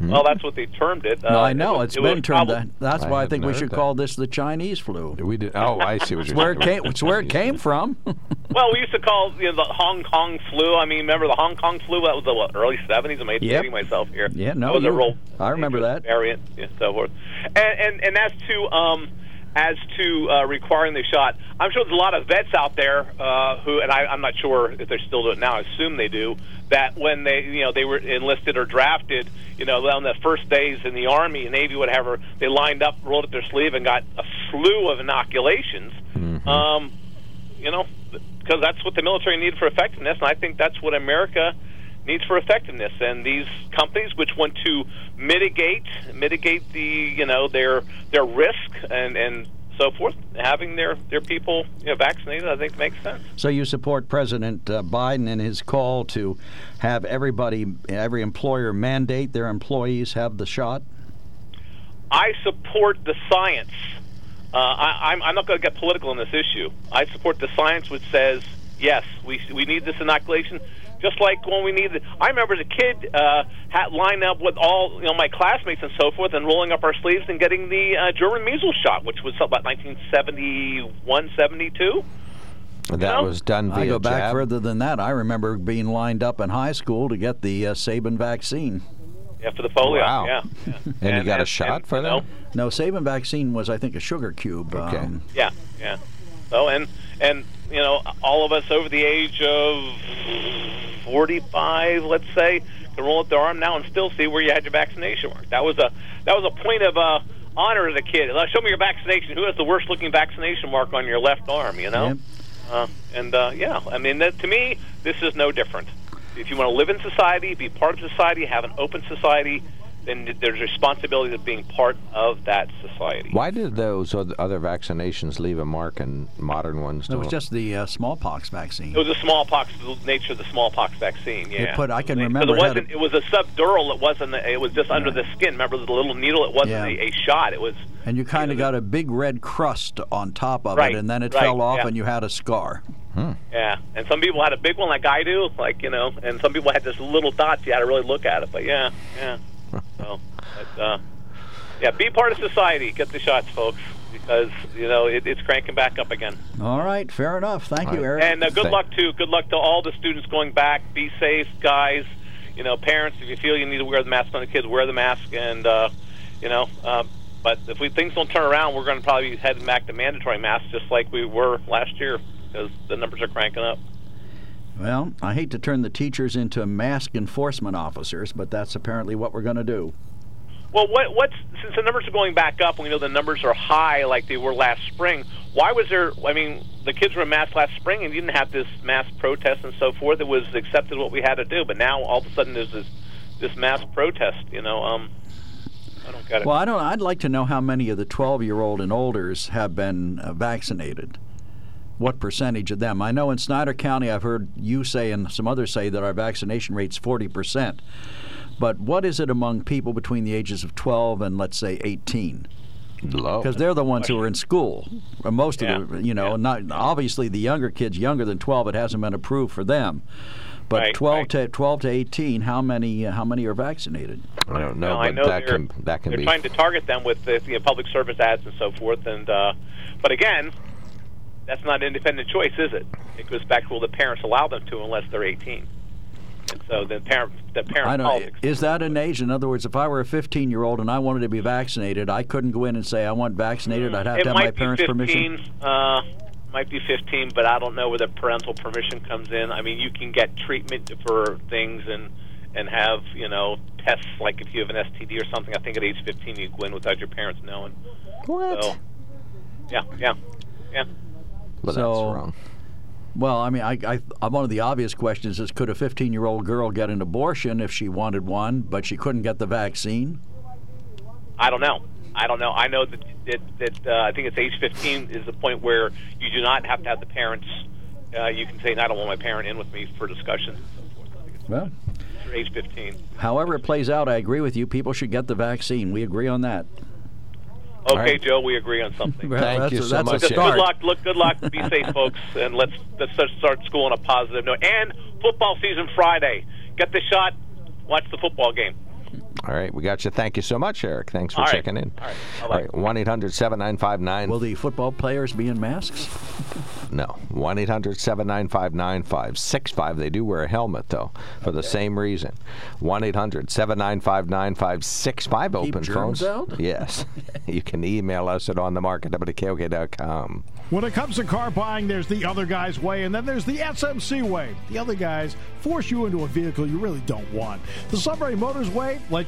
Well, that's what they termed it. no, Uh, I it know was- it's it been termed that. That's I why I think we should that. call this the Chinese flu. We did. Oh, I see what you're It's where it came. It's where it came *laughs* from. Well, we used to call you know, the Hong Kong flu. I mean, remember the Hong Kong flu? That was the what, early '70s. I'm Yep. dating myself here. Yeah, no, that was a you- real. I remember that. variant and so forth. And and and as to um, as to uh, requiring the shot, I'm sure there's a lot of vets out there uh, who, and I, I'm not sure if they're still do it now. I assume they do. That when they you know they were enlisted or drafted, you know, on the first days in the army, Navy, whatever, they lined up, rolled up their sleeve, and got a slew of inoculations. Um, you know, because that's what the military needed for effectiveness, and I think that's what America needs for effectiveness. And these companies, which want to mitigate mitigate the you know their their risk and and so forth, having their their people you know, vaccinated, I think makes sense. So you support President uh, Biden in his call to have everybody, every employer mandate their employees have the shot? I support the science. Uh, I, I'm, I'm not going to get political on this issue. I support the science which says yes, we we need this inoculation. Just like when we needed, I remember as a kid uh, had lined up with all you know my classmates and so forth, and rolling up our sleeves and getting the uh, German measles shot, which was about 1971, 72. That know? was done via I go back jab. further than that. I remember being lined up in high school to get the uh, Sabin vaccine. Yeah, for the polio. Wow. Yeah, yeah. *laughs* And you got a shot for that? know, No, Sabin vaccine was, I think, a sugar cube. Okay. Um, Yeah, yeah. So and and you know all of us over the age of forty-five, let's say, can roll up their arm now and still see where you had your vaccination mark. That was a that was a point of uh, honor as a kid. Show me your vaccination. Who has the worst-looking vaccination mark on your left arm? You know. Yep. Uh, and uh, yeah, I mean, that, to me, this is no different. If you want to live in society, be part of society, have an open society, then there's responsibility of being part of that society. Why did those other vaccinations leave a mark and modern ones It don't? It was just the uh, smallpox vaccine. It was a smallpox, the nature of the smallpox vaccine. Yeah, It put- I can remember It it wasn't. a- It was a subdural. It wasn't. It was just under the skin. Remember the little needle? It wasn't Yeah. a, a shot. It was. And you kind of know, got a big red crust on top of Right, it, and then it right, fell off, yeah. and you had a scar. Yeah, and some people had a big one like I do, like you know, and some people had just little dots. You had to really look at it. But yeah, yeah. *laughs* So, but, uh, yeah, be part of society. Get the shots, folks, because you know it, it's cranking back up again. All right, fair enough. Thank you, All Eric. And uh, good Thank- luck to good luck to all the students going back. Be safe, guys. You know, parents, if you feel you need to wear the mask on the kids, wear the mask. And uh, you know, uh, but if we things don't turn around, we're going to probably be heading back to mandatory masks, just like we were last year, because the numbers are cranking up. Well, I hate to turn the teachers into mask enforcement officers, but that's apparently what we're going to do. Well, what, what's since the numbers are going back up, and we know the numbers are high like they were last spring. Why was there? I mean, the kids were in mass last spring and you didn't have this mass protest and so forth. It was accepted what we had to do, but now all of a sudden there's this this mass protest. You know, um, I don't get it. Well, I don't. I'd like to know how many of the 12-year-old and olders have been uh, vaccinated. What percentage of them? I know in Snyder County, I've heard you say and some others say that our vaccination rate's 40 percent. But what is it among people between the ages of 12 and let's say 18? Because they're the ones who are in school. Uh, Most Yeah, of the, you know, yeah. not obviously the younger kids, younger than 12, it hasn't been approved for them. But Right, 12 right. to 12 to 18, how many uh, how many are vaccinated? I don't know, No, I but know that can that can they're be. trying to target them with the you know, public service ads and so forth. And uh, but again, that's not an independent choice, is it? It goes back to will the parents allow them to unless they're 18. And so the parent the parent I don't. politics. Is that an age? In other words, if I were a 15 year old and I wanted to be vaccinated, I couldn't go in and say I want vaccinated. I'd have it to have my parents' be 15, permission. Uh, might be 15, but I don't know where the parental permission comes in. I mean, you can get treatment for things and and have you know tests like if you have an STD or something. I think at age 15 you go in without your parents knowing. what? So, yeah, yeah, yeah. But So- that's wrong. Well, I mean, I, I, uh, one of the obvious questions is could a 15 year old girl get an abortion if she wanted one, but she couldn't get the vaccine? I don't know. I don't know. I know that that, that uh, I think it's age 15 is the point where you do not have to have the parents. Uh, you can say, "I don't want my parent in with me for discussion." Well, age 15. however it plays out, I agree with you. People should get the vaccine. We agree on that. Okay, right. Joe, we agree on something. *laughs* Well, Thank you a, so that's much, A Just Eric. start. good luck. Look, good luck. Be safe, *laughs* folks, and let's let's start- start school on a positive note. And football season Friday. Get the shot. Watch the football game. All right, we got you. Thank you so much, Eric. Thanks for All right. checking in. All right. All Bye-bye. right, one eight hundred seven nine five nine. Will the football players be in masks? No, 1 800 795 9565. They do wear a helmet though, for the same reason. One eight hundred seven nine five nine five six five. Keep Open germs phones. out? *laughs* Yes, you can email us at on the market wkok.com. When it comes to car buying, there's the other guy's way, and then there's the SMC way. The other guys force you into a vehicle you really don't want. The Sunbury Motors way lets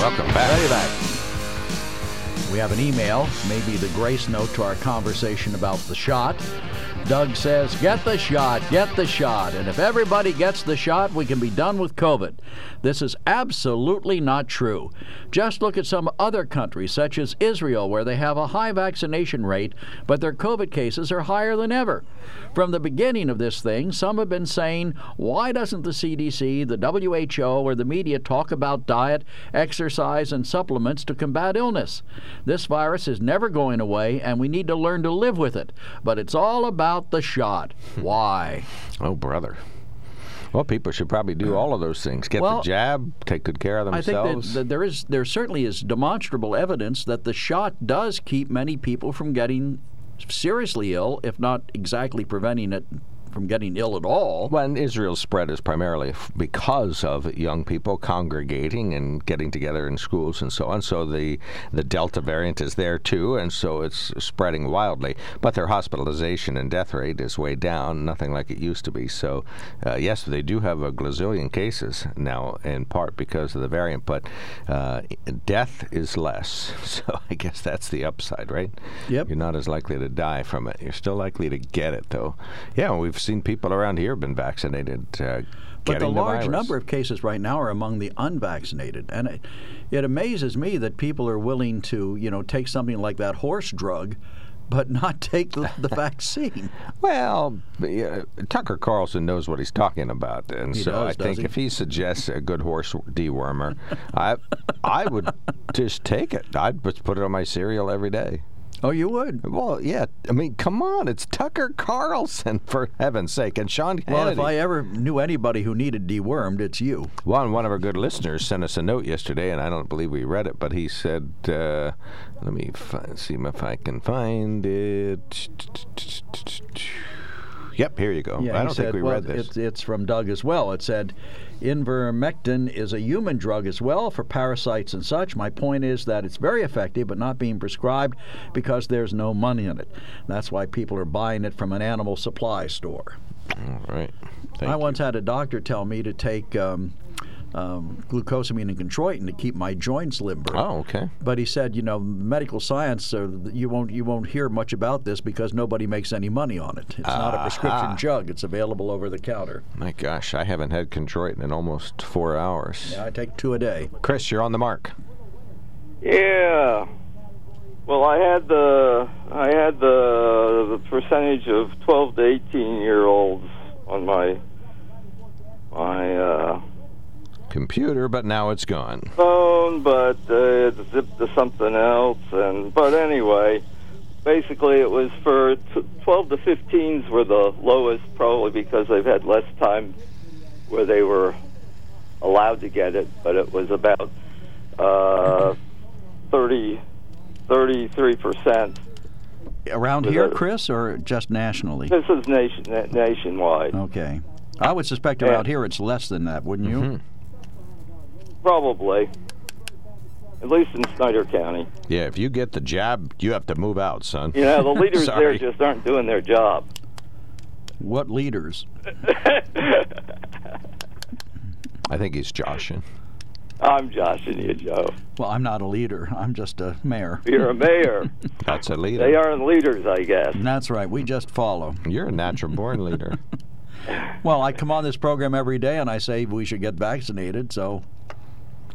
Welcome back. Ready back. We have an email, maybe the grace note to our conversation about the shot. Doug says, Get the shot, get the shot. And if everybody gets the shot, we can be done with COVID. This is absolutely not true. Just look at some other countries, such as Israel, where they have a high vaccination rate, but their COVID cases are higher than ever. From the beginning of this thing, some have been saying, Why doesn't the CDC, the WHO, or the media talk about diet, exercise, and supplements to combat illness? This virus is never going away, and we need to learn to live with it. But it's all about the shot. Why? Oh, brother. Well, people should probably do all of those things. Get Well, the jab, take good care of I think themselves. that, that there is there certainly is demonstrable evidence that the shot does keep many people from getting seriously ill, if not exactly preventing it from getting ill at all. Well, and Israel's spread is primarily because of young people congregating and getting together in schools and so on. So the the Delta variant is there too, and so it's spreading wildly. But their hospitalization and death rate is way down, nothing like it used to be. So uh, yes, they do have a glazillion cases now, in part because of the variant, but uh, death is less. *laughs* So I guess that's the upside, right? Yep. You're not as likely to die from it. You're still likely to get it, though. Yeah, we've seen people around here have been vaccinated. Uh, But the large number of cases right now are among the unvaccinated, and it, it amazes me that people are willing to, you know, take something like that horse drug, but not *laughs* take the, the vaccine. *laughs* Well, yeah, Tucker Carlson knows what he's talking about, and He so does, I think he? if he suggests a good horse dewormer, I I would *laughs* just take it. I'd put it on my cereal every day. Oh, you would. Well, yeah. I mean, come on, it's Tucker Carlson *laughs* for heaven's sake, and Sean Hannity. Well, if I ever knew anybody who needed dewormed, it's you. One one of our good listeners sent us a note yesterday, and I don't believe we read it, but he said, uh, "Let me fi- see if I can find it." Yep, here you go. Yeah, I don't said, think we well, read this. It's, it's from Doug as well. It said, Invermectin is a human drug as well for parasites and such. My point is that it's very effective, but not being prescribed because there's no money in it. That's why people are buying it from an animal supply store. All right. Thank I you. once had a doctor tell me to take um, um, glucosamine and chondroitin to keep my joints limber. Oh, okay. But he said, you know, medical science, uh, you won't you won't hear much about this because nobody makes any money on it. It's not a prescription Aha. drug; it's available over the counter. My gosh, I haven't had chondroitin in almost four hours. Yeah, I take two a day. Chris, you're on the mark. Yeah. Well, I had the I had the, the percentage of 12 to 18 year olds on my my uh, Computer, but now it's gone. phone, but uh, it zipped to something else. And but anyway, basically it was for t- 12 to 15s were the lowest, probably because they've had less time where they were allowed to get it. But it was about uh, 30, 33 percent. Around here, that- Chris, or just nationally? This is nation nationwide, Okay. I would suspect Yeah. around here it's less than that, wouldn't you? Mm-hmm. Probably. At least in Snyder County. Yeah, if you get the job, you have to move out, son. You know, the *laughs* leaders there just aren't doing their job. What leaders? *laughs* I think he's joshing. I'm joshing you, Joe. Well, I'm not a leader. I'm just a mayor. You're a mayor. *laughs* That's a leader. they aren't leaders, I guess. That's right. We just follow. You're a natural born leader. Well, I come on this program every day and I say we should get vaccinated. So,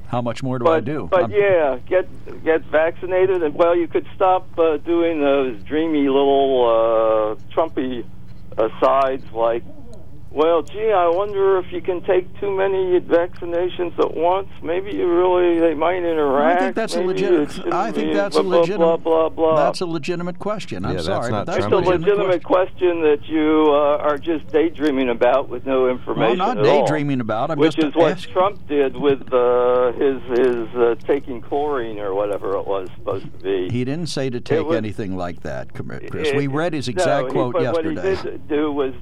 how much more do I do? but I'm- yeah, get get vaccinated, and well, you could stop uh, doing those dreamy little uh, Trumpy asides like Well, gee, I wonder if you can take too many vaccinations at once. Maybe you really they might interact. I think that's a Maybe legitimate. it I think that's a blah, legitimate. Blah blah blah. That's a legitimate question. I'm Yeah, that's sorry, not but that's It's a a legitimate, legitimate question. question that you uh, are just daydreaming about with no information I'm not at all. daydreaming about. I'm Which just is what asking. Trump did with uh, his his uh, taking chlorine or whatever it was supposed to be. He didn't say to take was- anything like that, Chris. It- we read his no, exact he- quote but yesterday. What he did do was,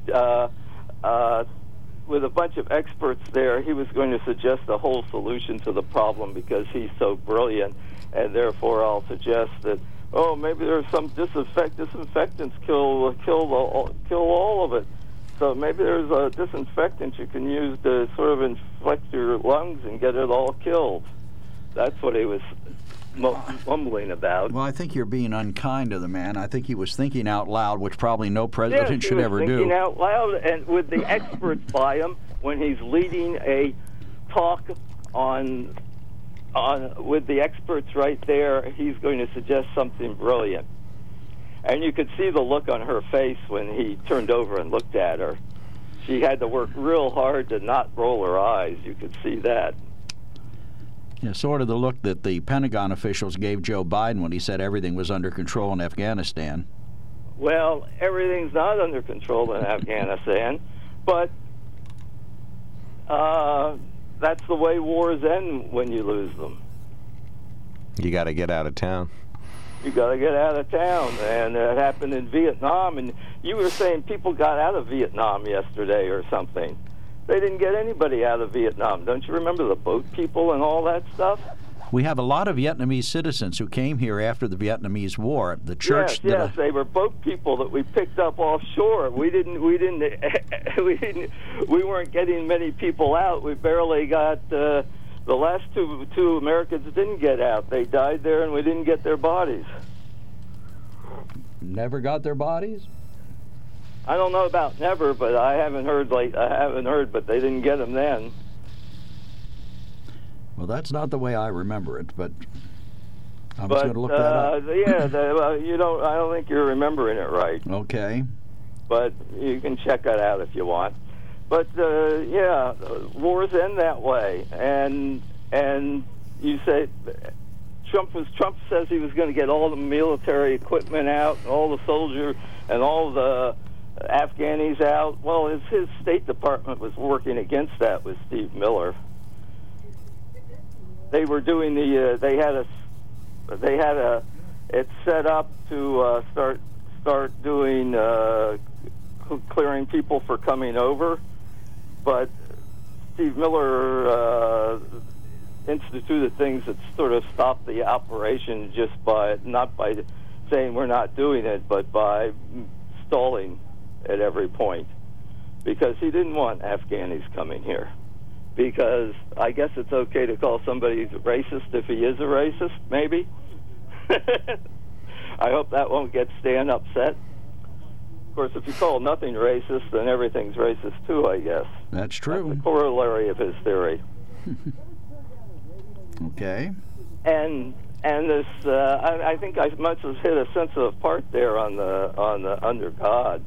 uh, with a bunch of experts there, he was going to suggest a whole solution to the problem because he's so brilliant, and therefore I'll suggest that. Oh, maybe there's some disinfect disinfectants kill kill the, kill all of it. So maybe there's a disinfectant you can use to sort of infect your lungs and get it all killed. That's what he was mumbling about. Well, I think you're being unkind to the man. I think he was thinking out loud, which probably no president yes, should ever thinking do. out loud, and with the experts by him when he's leading a talk on on with the experts right there, he's going to suggest something brilliant. And you could see the look on her face when he turned over and looked at her. She had to work real hard to not roll her eyes. You could see that. Yeah, sort of the look that the Pentagon officials gave Joe Biden when he said everything was under control in Afghanistan. Well, everything's not under control in Afghanistan, but uh, that's the way wars end when you lose them. You got to get out of town. You got to get out of town, and it happened in Vietnam. And you were saying people got out of Vietnam yesterday or something. They didn't get anybody out of Vietnam. Don't you remember the boat people and all that stuff? We have a lot of Vietnamese citizens who came here after the Vietnamese War. The church yes, yes, they were boat people that we picked up offshore. We didn't, we didn't, *laughs* we didn't, we weren't getting many people out. We barely got uh, the last two two Americans didn't get out. They died there, and we didn't get their bodies. never got their bodies. I don't know about never, but I haven't heard like I haven't heard, but they didn't get them then. Well, that's not the way I remember it, but I was but going to look that uh, up. yeah, the, uh, you don't. I don't think you're remembering it right. Okay. but you can check that out if you want. But uh, yeah, uh, wars end that way, and and you say Trump was Trump says he was going to get all the military equipment out, all the soldier and all the Afghanis out. Well, his, his State Department was working against that with Steve Miller. They were doing the. Uh, they had a. They had a. It's set up to uh, start start doing uh, clearing people for coming over, but Steve Miller uh, instituted things that sort of stopped the operation just by not by saying we're not doing it, but by stalling at every point because he didn't want Afghanis coming here. Because I guess it's okay to call somebody racist if he is a racist, maybe. *laughs* I hope that won't get Stan upset. Of course, if you call nothing racist, then everything's racist too, I guess. That's That's true. the corollary of his theory. *laughs* Okay. And and this, uh, I, I think I must have hit a sensitive part there on the on the under God.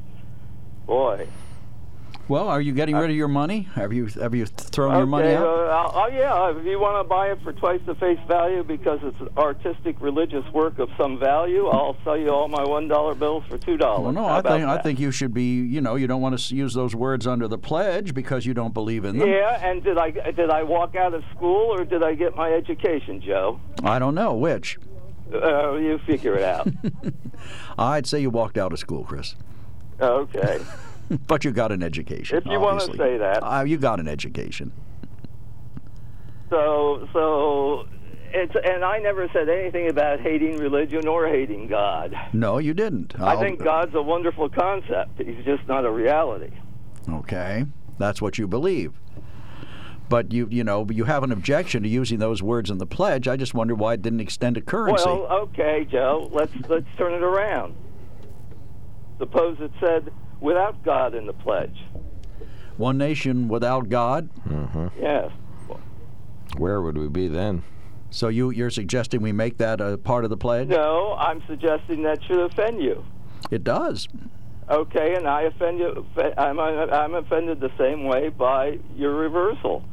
Boy. Well, are you getting rid of your money? Have you have you thrown okay, your money uh, out? I'll- oh yeah, if you want to buy it for twice the face value because it's an artistic religious work of some value, I'll sell you all my one dollar bills for two dollars. Well, no, I think I think you should be. You know, you don't want to use those words under the pledge because you don't believe in them. Yeah, and did I did I walk out of school or did I get my education, Joe? I don't know which. Uh, you figure it out. *laughs* I'd say you walked out of school, Chris, okay. *laughs* but you got an education. If you wanna say that. uh, you got an education. So so it's and I never said anything about hating religion or hating God. No, you didn't. I I'll- think God's a wonderful concept. He's just not a reality. Okay, that's what you believe. But you, you know, you have an objection to using those words in the pledge. I just wonder why it didn't extend to currency. Well, okay, Joe. Let's let's turn it around. Suppose it said without God in the pledge. One nation without God. hmm Yes. Where would we be then? So you, you're suggesting we make that a part of the pledge? No, I'm suggesting that should offend you. It does. Okay, and I offend you. I'm I'm offended the same way by your reversal,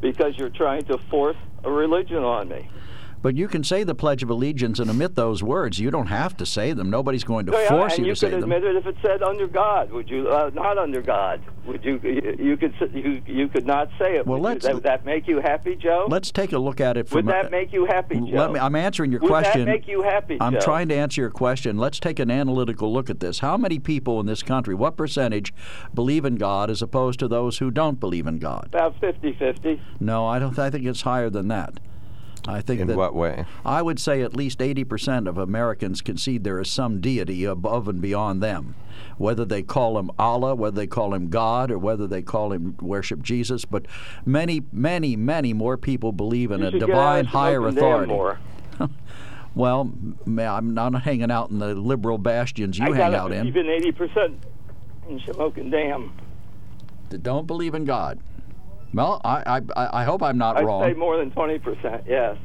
because you're trying to force a religion on me. But you can say the Pledge of Allegiance and omit those words. You don't have to say them. Nobody's going to yeah, force you, you to say them. could them. admit it if it said under God. Would you uh, not under God? Would you? You could. You you could not say it. Well, would let's- That, would that make you happy, Joe? Let's take a look at it from. would that make you happy, Joe? Let me, I'm answering your would question. that make you happy, Joe? I'm trying to answer your question. Let's take an analytical look at this. How many people in this country, what percentage, believe in God as opposed to those who don't believe in God? About 50-50. No, I don't. I think it's higher than that. I think In that what way? I would say at least 80% of Americans concede there is some deity above and beyond them. Whether they call him Allah, whether they call him God, or whether they call him worship Jesus, but many, many, many more people believe in You a should get out divine higher Shamokin Dam authority. More. *laughs* Well, I'm not hanging out in the liberal bastions you I hang out in. even 80% in Shamokin Dam. that don't believe in God. Well, I, I, I hope I'm not I'd wrong. say more than 20%, yes.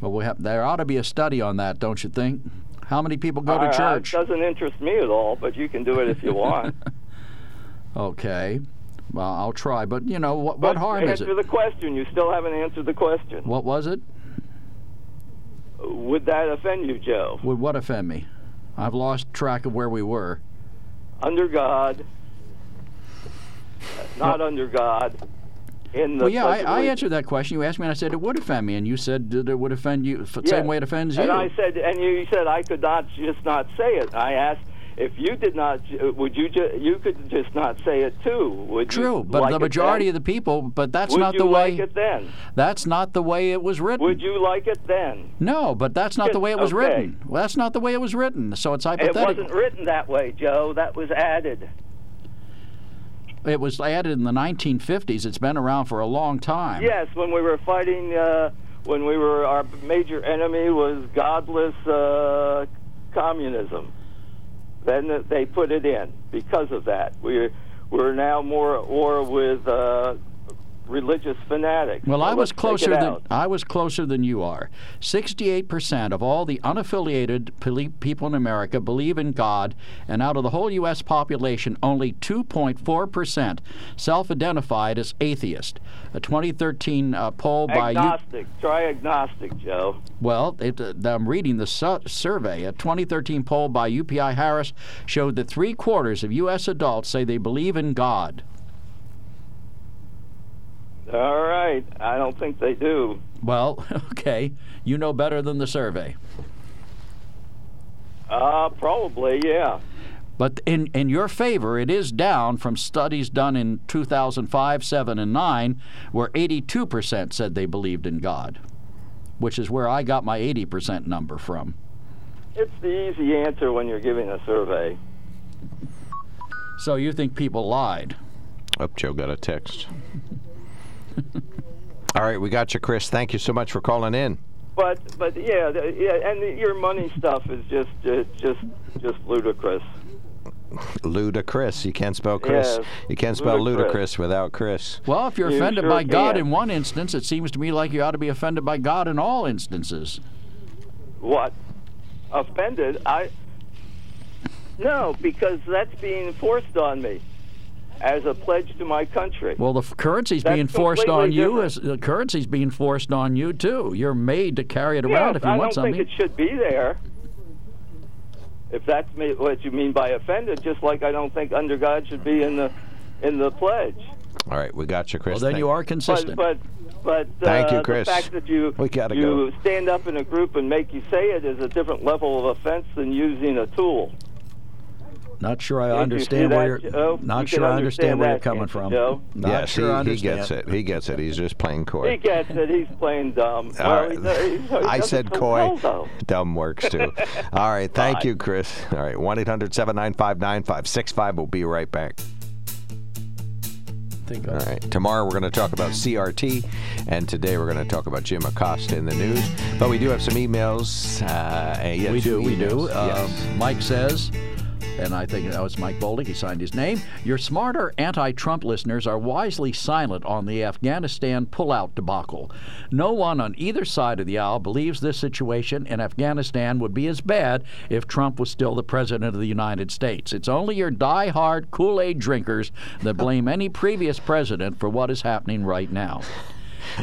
But we have, there ought to be a study on that, don't you think? How many people go to Uh, church? It doesn't interest me at all, but you can do it if you want. *laughs* Okay. Well, I'll try. But, you know, what, but what harm is it? answer the question. You still haven't answered the question. What was it? Would that offend you, Joe? Would what offend me? I've lost track of where we were. Under God, not under God. In the Well, yeah, I, I answered that question. You asked me, and I said it would offend me, and you said that it would offend you f- Yes. same way it offends you. And I said, and you said I could not just not say it. I asked if you did not, would you? Ju- you could just not say it too. Would True, you but like the it majority of the people. But that's would not the way. like it then? That's not the way it was written. Would you like it then? No, but that's not the way it was okay. written. Well, that's not the way it was written. So it's hypothetical. It wasn't written that way, Joe. That was added. It was added in the 1950s. It's been around for a long time. Yes, when we were fighting, uh, when we were our major enemy was godless uh, communism. Then they put it in because of that. We're we're now more at war with uh, religious fanatics. Well, So I was let's take it closer than out. I was closer than you are. Sixty-eight percent of all the unaffiliated people in America believe in God, and out of the whole U.S. population, only 2.4 percent self-identified as atheist. A 2013 uh, poll by agnostic. Try agnostic, Joe. well, it, uh, I'm reading the su- survey. A 2013 poll by UPI Harris showed that three quarters of U.S. adults say they believe in God. All right. I don't think they do. Well, *laughs* okay, you know better than the survey. Uh, probably, yeah. But in, in your favor, it is down from studies done in 2005, 7, and 9, where 82% said they believed in God, which is where I got my 80% number from. It's the easy answer when you're giving a survey. So you think people lied? Oh, Joe got a text. All right, we got you, Chris. Thank you so much for calling in. But but yeah the, yeah, and the, your money stuff is just uh, just just ludicrous. Ludicrous. You can't spell Chris. Yes, You can't spell ludicrous. ludicrous without Chris. Well, if you're You offended sure by God can. in one instance, it seems to me like you ought to be offended by God in all instances. What? Offended? I no, because that's being forced on me as a pledge to my country. Well, the f- currency's That's being forced on you. different. As, the currency's being forced on you too. You're made to carry it yes, around if you I want don't something. think it should be there. If that's what you mean by offended, just like I don't think under God should be in the in the pledge. All right, we got you, Chris. well, then Thank- you are consistent. but but Thank uh, you, Chris. the fact that you We gotta you stand up in a group and make you say it is a different level of offense than using a tool. Not sure I Can't you understand where you're. Joe? Not You sure I understand where you're coming from. can't Joe? Not yes, sure I he, he gets it. He gets it. He's just playing coy. He gets it. He's playing dumb. All well, right. he's, uh, he's, I said coy. well. Dumb works too. *laughs* All right, thank Bye. you, Chris. All right, 1 800 795 9565. We'll be right back. All right. Tomorrow we're going to talk about CRT, and today we're going to talk about Jim Acosta in the news. But we do have some emails. Uh, and yeah, we two do, we do. emails. Uh, Yes. Mike says, and I think that was Mike Bolduc. He signed his name. Your smarter anti-Trump listeners are wisely silent on the Afghanistan pullout debacle. No one on either side of the aisle believes this situation in Afghanistan would be as bad if Trump was still the president of the United States. It's only your die-hard Kool-Aid drinkers that blame any previous president for what is happening right now.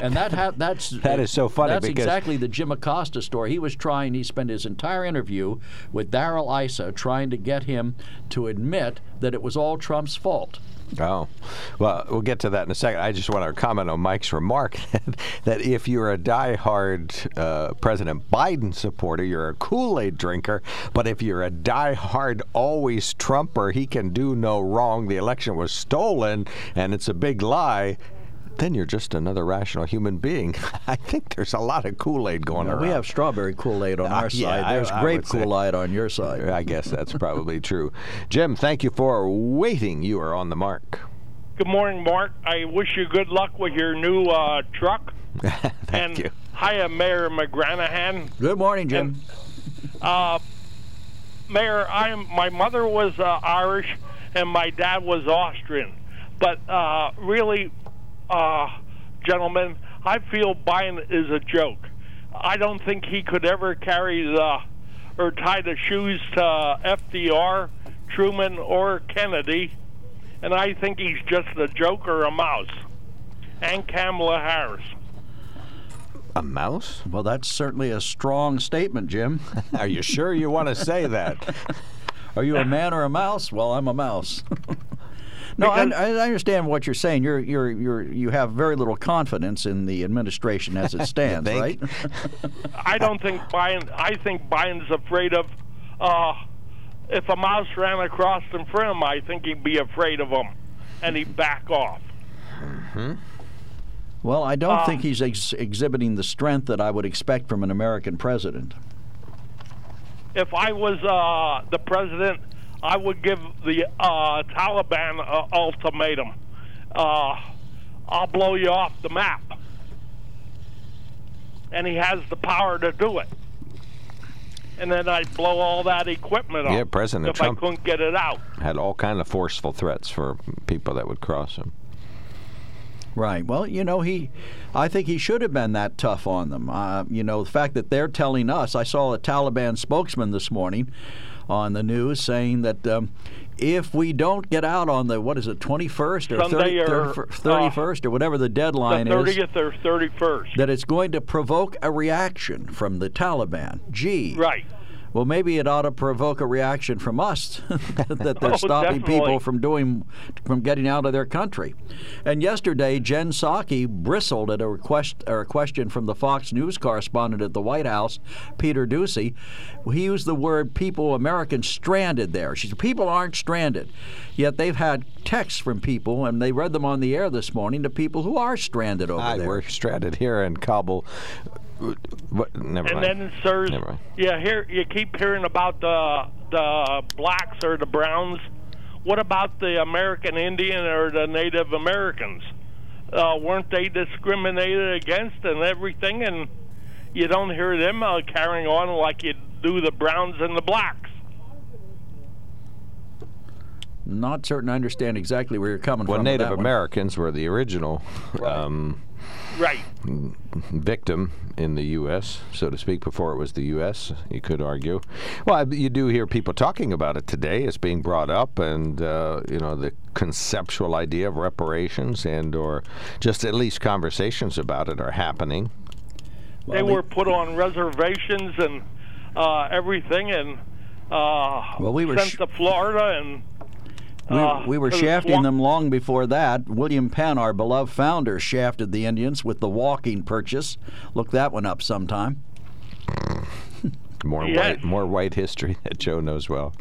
And that ha- that's *laughs* That is so funny That's exactly the Jim Acosta story. He was trying. He spent his entire interview with Darrell Issa trying to get him to admit that it was all Trump's fault. Oh, well, we'll get to that in a second. I just want to comment on Mike's remark *laughs* that if you're a diehard uh, President Biden supporter, you're a Kool Aid drinker. But if you're a diehard always Trumper, he can do no wrong. The election was stolen, and it's a big lie. Then you're just another rational human being. *laughs* I think there's a lot of Kool Aid going Now, around. we have strawberry Kool-Aid on Ah, our yeah, side. I- There's I grape Kool-Aid on your side. I guess that's probably true. Jim, thank you for waiting. You are on the mark. Good morning, Mark. I wish you good luck with your new uh, truck. *laughs* thank and you. hiya, Mayor McGranahan. Good morning, Jim. Uh, Mayor, I'm my mother was uh, Irish and my dad was Austrian, but uh, really, uh, gentlemen, I feel Biden is a joke. I don't think he could ever carry the or tie the shoes to FDR, Truman, or Kennedy, and I think he's just a joke or a mouse. And Kamala Harris. A mouse? Well, that's certainly a strong statement, Jim. *laughs* Are you sure you want to say that? *laughs* Are you a man or a mouse? Well, I'm a mouse. *laughs* no, I, I understand what you're saying. You're you're you're you have very little confidence in the administration as it *laughs* stands, right? think? *laughs* I don't think Biden. I think Biden's afraid of. Uh, if a mouse ran across in front of him, I think he'd be afraid of him, and he'd back off. Hmm. Well, I don't Uh, think he's ex- exhibiting the strength that I would expect from an American president. If I was uh, the president, I would give the uh, Taliban an ultimatum. Uh, I'll blow you off the map, and he has the power to do it. And then I'd blow all that equipment Yeah, up President if Trump- I couldn't get it out. Had all kind of forceful threats for people that would cross him. Right. Well, you know, he, I think he should have been that tough on them. Uh, you know, the fact that they're telling us, I saw a Taliban spokesman this morning on the news saying that um, if we don't get out on the, what is it, 21st or Sunday 30, or, 30 31st or whatever the The deadline is, 30th or 31st. that it's going to provoke a reaction from the Taliban. Gee. Right. Well, maybe it ought to provoke a reaction from us *laughs* that they're *laughs* Oh, stopping people from doing, from getting out of their country. And yesterday, Jen Psaki bristled at a request or a question from the Fox News correspondent at the White House, Peter Doocy. He used the word "people Americans stranded" there. She said people aren't stranded, yet they've had texts from people, and they read them on the air this morning to people who are stranded over I there. we're stranded here in Kabul. What, never And mind. then, sirs, Never mind. yeah, here you keep hearing about the the blacks or the browns. What about the American Indian or the Native Americans? Uh, weren't they discriminated against and everything? And you don't hear them uh, carrying on like you do the browns and the blacks. Not certain I understand exactly where you're coming well, from. with Native that one. Americans were the original um, Right. victim in the U.S., so to speak, before it was the U.S., you could argue. Well, you do hear people talking about it today. It's being brought up, and, uh, you know, the conceptual idea of reparations and or just at least conversations about it are happening. they were put on reservations and uh, everything, and uh, Well, we were sent sh- to Florida and. We, uh, we were shafting swamp- them long before that. William Penn, our beloved founder, shafted the Indians with the walking purchase. Look that one up sometime. *laughs* More Yes. white, more white history that Joe knows well.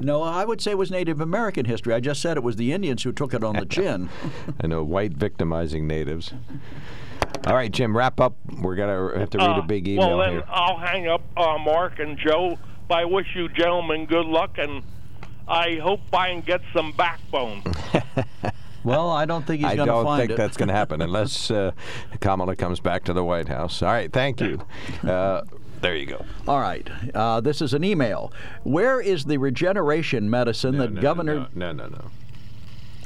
No, I would say it was Native American history. I just said it was the Indians who took it on the *laughs* chin. I know white victimizing natives. All right, Jim, wrap up. We're gonna have to read a Uh, big email Well, then here. I'll hang up, uh, Mark and Joe. But I wish you gentlemen good luck, and I hope Biden gets some backbone. *laughs* Well, I don't think he's going to find it. I don't think it. that's going to happen unless uh, Kamala comes back to the White House. All right, thank you. *laughs* Uh, There you go. All right. Uh, this is an email. Where is the regeneration medicine No, that no, Governor? No, no, no.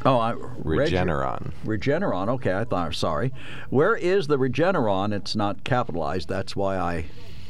Oh, I, Regeneron. Regeneron. Okay, I thought. Sorry. Where is the Regeneron? It's not capitalized. That's why I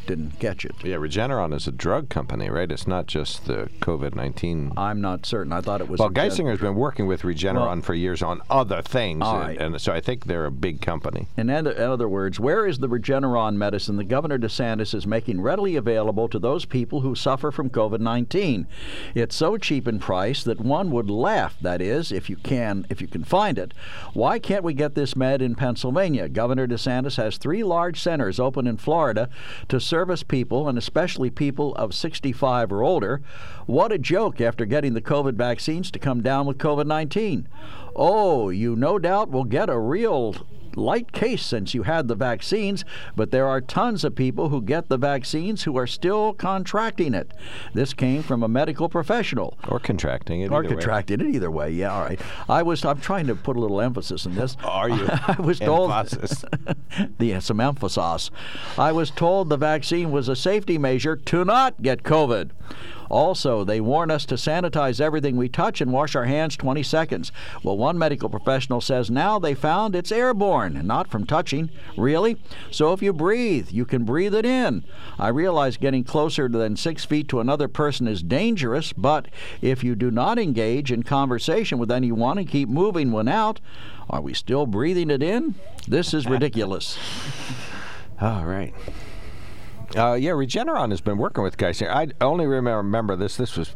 didn't catch it. Yeah, Regeneron is a drug company, right? It's not just the COVID 19. I'm not certain. I thought it was. Well, Geisinger's been working with Regeneron Well- for years on other things, and, and so I think they're a big company. In other, in other words, where is the Regeneron medicine that Governor DeSantis is making readily available to those people who suffer from COVID 19? It's so cheap in price that one would laugh, that is, if you can if you can find it. Why can't we get this med in Pennsylvania? Governor DeSantis has three large centers open in Florida to service people, and especially people of 65 or older. What a joke after getting the COVID vaccines to come down with COVID 19. Oh, you no doubt will get a real light case since you had the vaccines, but there are tons of people who get the vaccines who are still contracting it. This came from a medical professional. Or contracting it. Or contracting way. it either way. Yeah, all right. I was. I'm trying to put a little emphasis in this. Are you? *laughs* I was told. *laughs* The some emphasis. I was told the vaccine was a safety measure to not get COVID. Also, they warn us to sanitize everything we touch and wash our hands 20 seconds. Well, one medical professional says now they found it's airborne, not from touching. Really? So if you breathe, you can breathe it in. I realize getting closer than six feet to another person is dangerous, but if you do not engage in conversation with anyone and keep moving when out, are we still breathing it in? This is ridiculous. *laughs* All right. Uh, yeah, Regeneron has been working with Geisinger. I only remember, remember this. This was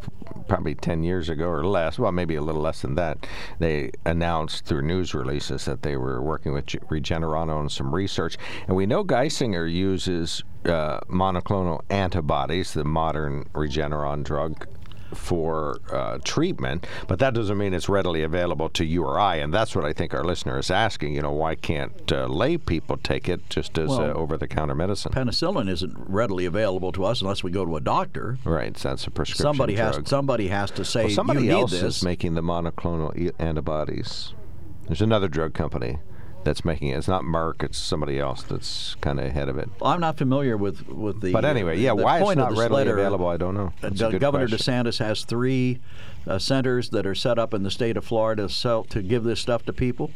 probably 10 years ago or less. Well, maybe a little less than that. They announced through news releases that they were working with Regeneron on some research. And we know Geisinger uses uh, monoclonal antibodies, the modern Regeneron drug. For uh, treatment, but that doesn't mean it's readily available to you or I, and that's what I think our listener is asking. You know, why can't uh, lay people take it just as Well, uh, over-the-counter medicine? Penicillin isn't readily available to us unless we go to a doctor. Right, so that's a prescription Somebody has drug. somebody has to say Well, somebody else this. is making the monoclonal antibodies. There's another drug company that's making it. It's not Merck. It's somebody else that's kind of ahead of it. I'm not familiar with with the. But anyway, yeah, the why it's not readily letter, available, I don't know. uh, That's Governor question. DeSantis has three uh, centers that are set up in the state of Florida to sell, to give this stuff to people.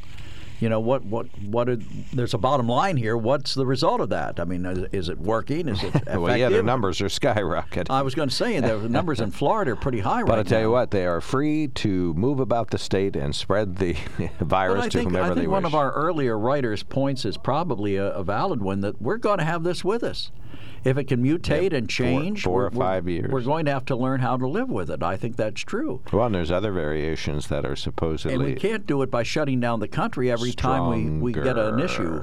You know what? What? What? Are, there's a bottom line here. What's the result of that? I mean, is, is it working? Is it effective? *laughs* well, yeah, their numbers are skyrocketing. I was going to say the *laughs* numbers in Florida are pretty high but right But I tell now. you what, they are free to move about the state and spread the *laughs* virus I to think, whomever I they think wish. one of our earlier writers' points is probably a, a valid one that we're going to have this with us. If it can mutate and change, four we're- or five years. we're going to have to learn how to live with it. I think that's true. well, and there's other variations that are supposedly. And we can't do it by shutting down the country every time we, we get an issue.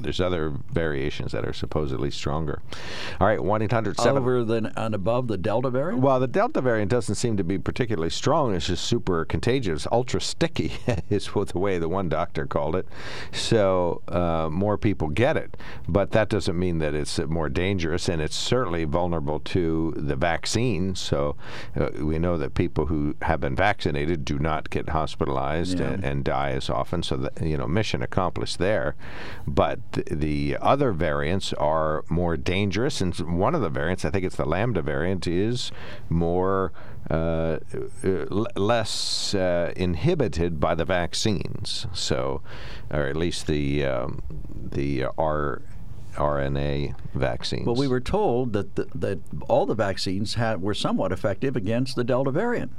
There's other variations that are supposedly stronger. All right, 1 800 Over than and above the Delta variant? Well, the Delta variant doesn't seem to be particularly strong. It's just super contagious, ultra sticky, *laughs* is what the way the one doctor called it. So uh, more people get it, but that doesn't mean that it's more dangerous, and it's certainly vulnerable to the vaccine. So uh, we know that people who have been vaccinated do not get hospitalized Yeah. and, and die as often. So that, you know, mission accomplished there. But th- the other variants are more dangerous, and one of the variants, I think it's the Lambda variant, is more uh, uh, l- less uh, inhibited by the vaccines. So, or at least the um, the R. RNA vaccines. Well, we were told that the, that all the vaccines had, were somewhat effective against the Delta variant.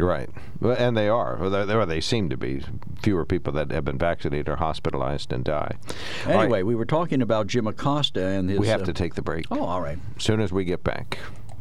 Right, and they are. They, or they seem to be. Fewer people that have been vaccinated are hospitalized and die. All right, Anyway, we were talking about Jim Acosta and his. we have uh, to take the break. Oh, all right. As soon as we get back.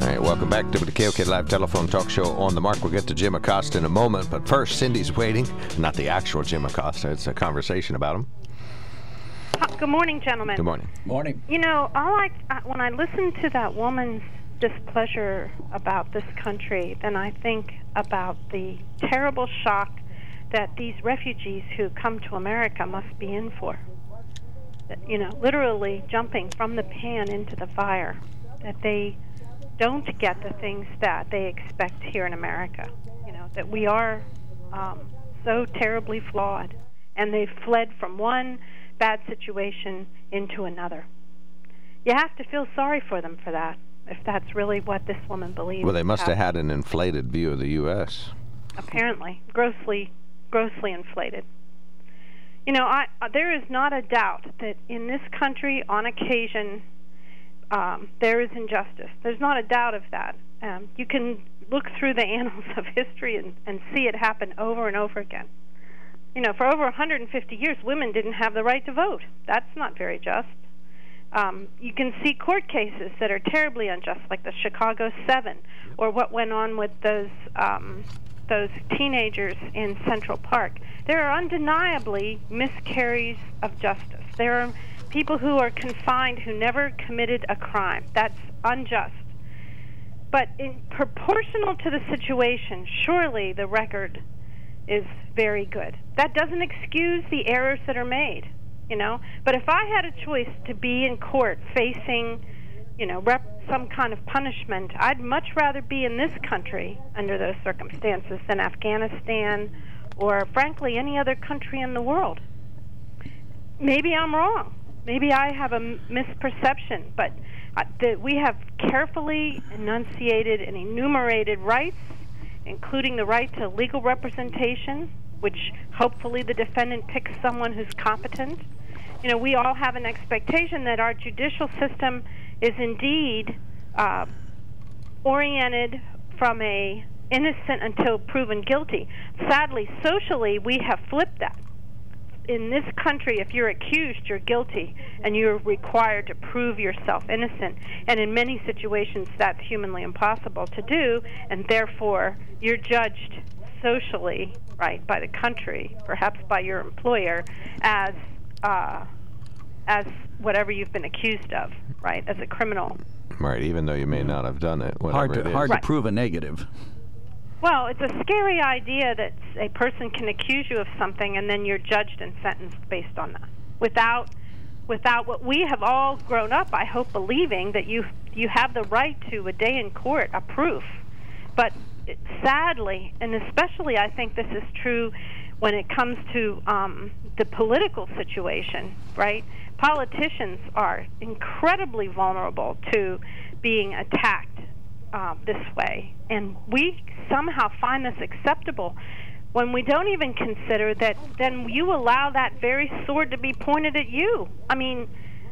All right, welcome back to the KOK Live Telephone Talk Show on the Mark. We'll get to Jim Acosta in a moment, but first, Cindy's waiting. Not the actual Jim Acosta, it's a conversation about him. Good morning, gentlemen. Good morning. Morning. You know, all I uh, when I listen to that woman's displeasure about this country, then I think about the terrible shock that these refugees who come to America must be in for. You know, literally jumping from the pan into the fire. That they don't get the things that they expect here in America. You know, that we are um, so terribly flawed, and they've fled from one bad situation into another. You have to feel sorry for them for that, if that's really what this woman believes. Well, they must have had an inflated view of the U.S. apparently grossly, grossly inflated. You know, I, uh, there is not a doubt that in this country, on occasion, um, there is injustice. There's not a doubt of that. Um, you can look through the *laughs* annals of history and, and see it happen over and over again. You know, for over 150 years, women didn't have the right to vote. That's not very just. Um, you can see court cases that are terribly unjust, like the Chicago Seven, or what went on with those um, those teenagers in Central Park. There are undeniably miscarries of justice. There are people who are confined who never committed a crime. That's unjust. But in proportional to the situation, surely the record is very good. That doesn't excuse the errors that are made, you know. But if I had a choice to be in court facing, you know, rep- some kind of punishment, I'd much rather be in this country under those circumstances than Afghanistan or, frankly, any other country in the world. Maybe I'm wrong. Maybe I have a m- misperception, but uh, that we have carefully enunciated and enumerated rights including the right to legal representation, which hopefully the defendant picks someone who's competent. You know, we all have an expectation that our judicial system is indeed uh, oriented from a innocent until proven guilty. Sadly, socially, we have flipped that. In this country, if you're accused, you're guilty, and you're required to prove yourself innocent. And in many situations, that's humanly impossible to do, and therefore, you're judged socially, right, by the country, perhaps by your employer, as uh, as whatever you've been accused of, right, as a criminal. Right, even though you may not have done it. Hard to is. hard Right. to prove a negative. Well, it's a scary idea that a person can accuse you of something and then you're judged and sentenced based on that, without without what we have all grown up, I hope, believing that you you have the right to a day in court, a proof. But sadly, and especially, I think this is true when it comes to um, the political situation, right? Politicians are incredibly vulnerable to being attacked uh, this way, and we somehow find this acceptable when we don't even consider that then you allow that very sword to be pointed at you. I mean,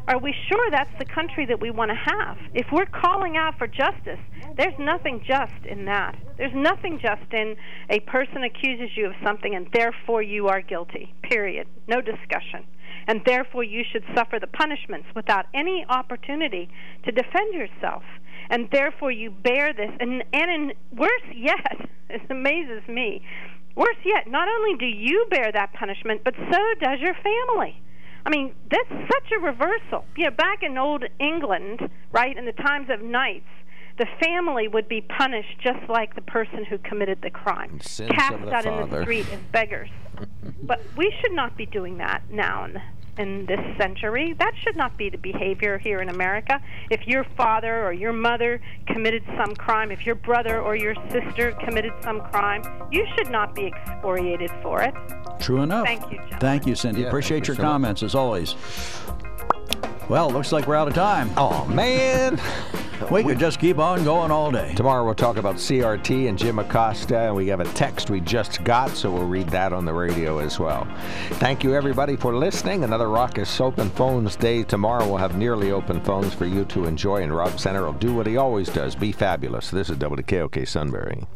are we sure that's the country that we want to have? If we're calling out for justice, there's nothing just in that. There's nothing just in a person accuses you of something and therefore you are guilty. Period. No discussion. And therefore you should suffer the punishments without any opportunity to defend yourself. And therefore you bear this and and in, worse yet, *laughs* it amazes me. Worse yet, not only do you bear that punishment, but so does your family. I mean, that's such a reversal. You know, back in old England, right, in the times of knights, the family would be punished just like the person who committed the crime, Sins cast the out in the street as beggars. *laughs* but we should not be doing that now in in this century. That should not be the behavior here in America. If your father or your mother committed some crime, if your brother or your sister committed some crime, you should not be excoriated for it. True enough. Thank you, gentlemen. Thank you, Cindy. Yeah, Appreciate you your so much. comments as always. Well, looks like we're out of time. Oh man. We could just keep on going all day. Tomorrow we'll talk about CRT and Jim Acosta, and we have a text we just got, so we'll read that on the radio as well. Thank you everybody for listening. Another Raucous Open Phones Day tomorrow. We'll have nearly open phones for you to enjoy, and Rob Center will do what he always does: be fabulous. This is WKOK Sunbury.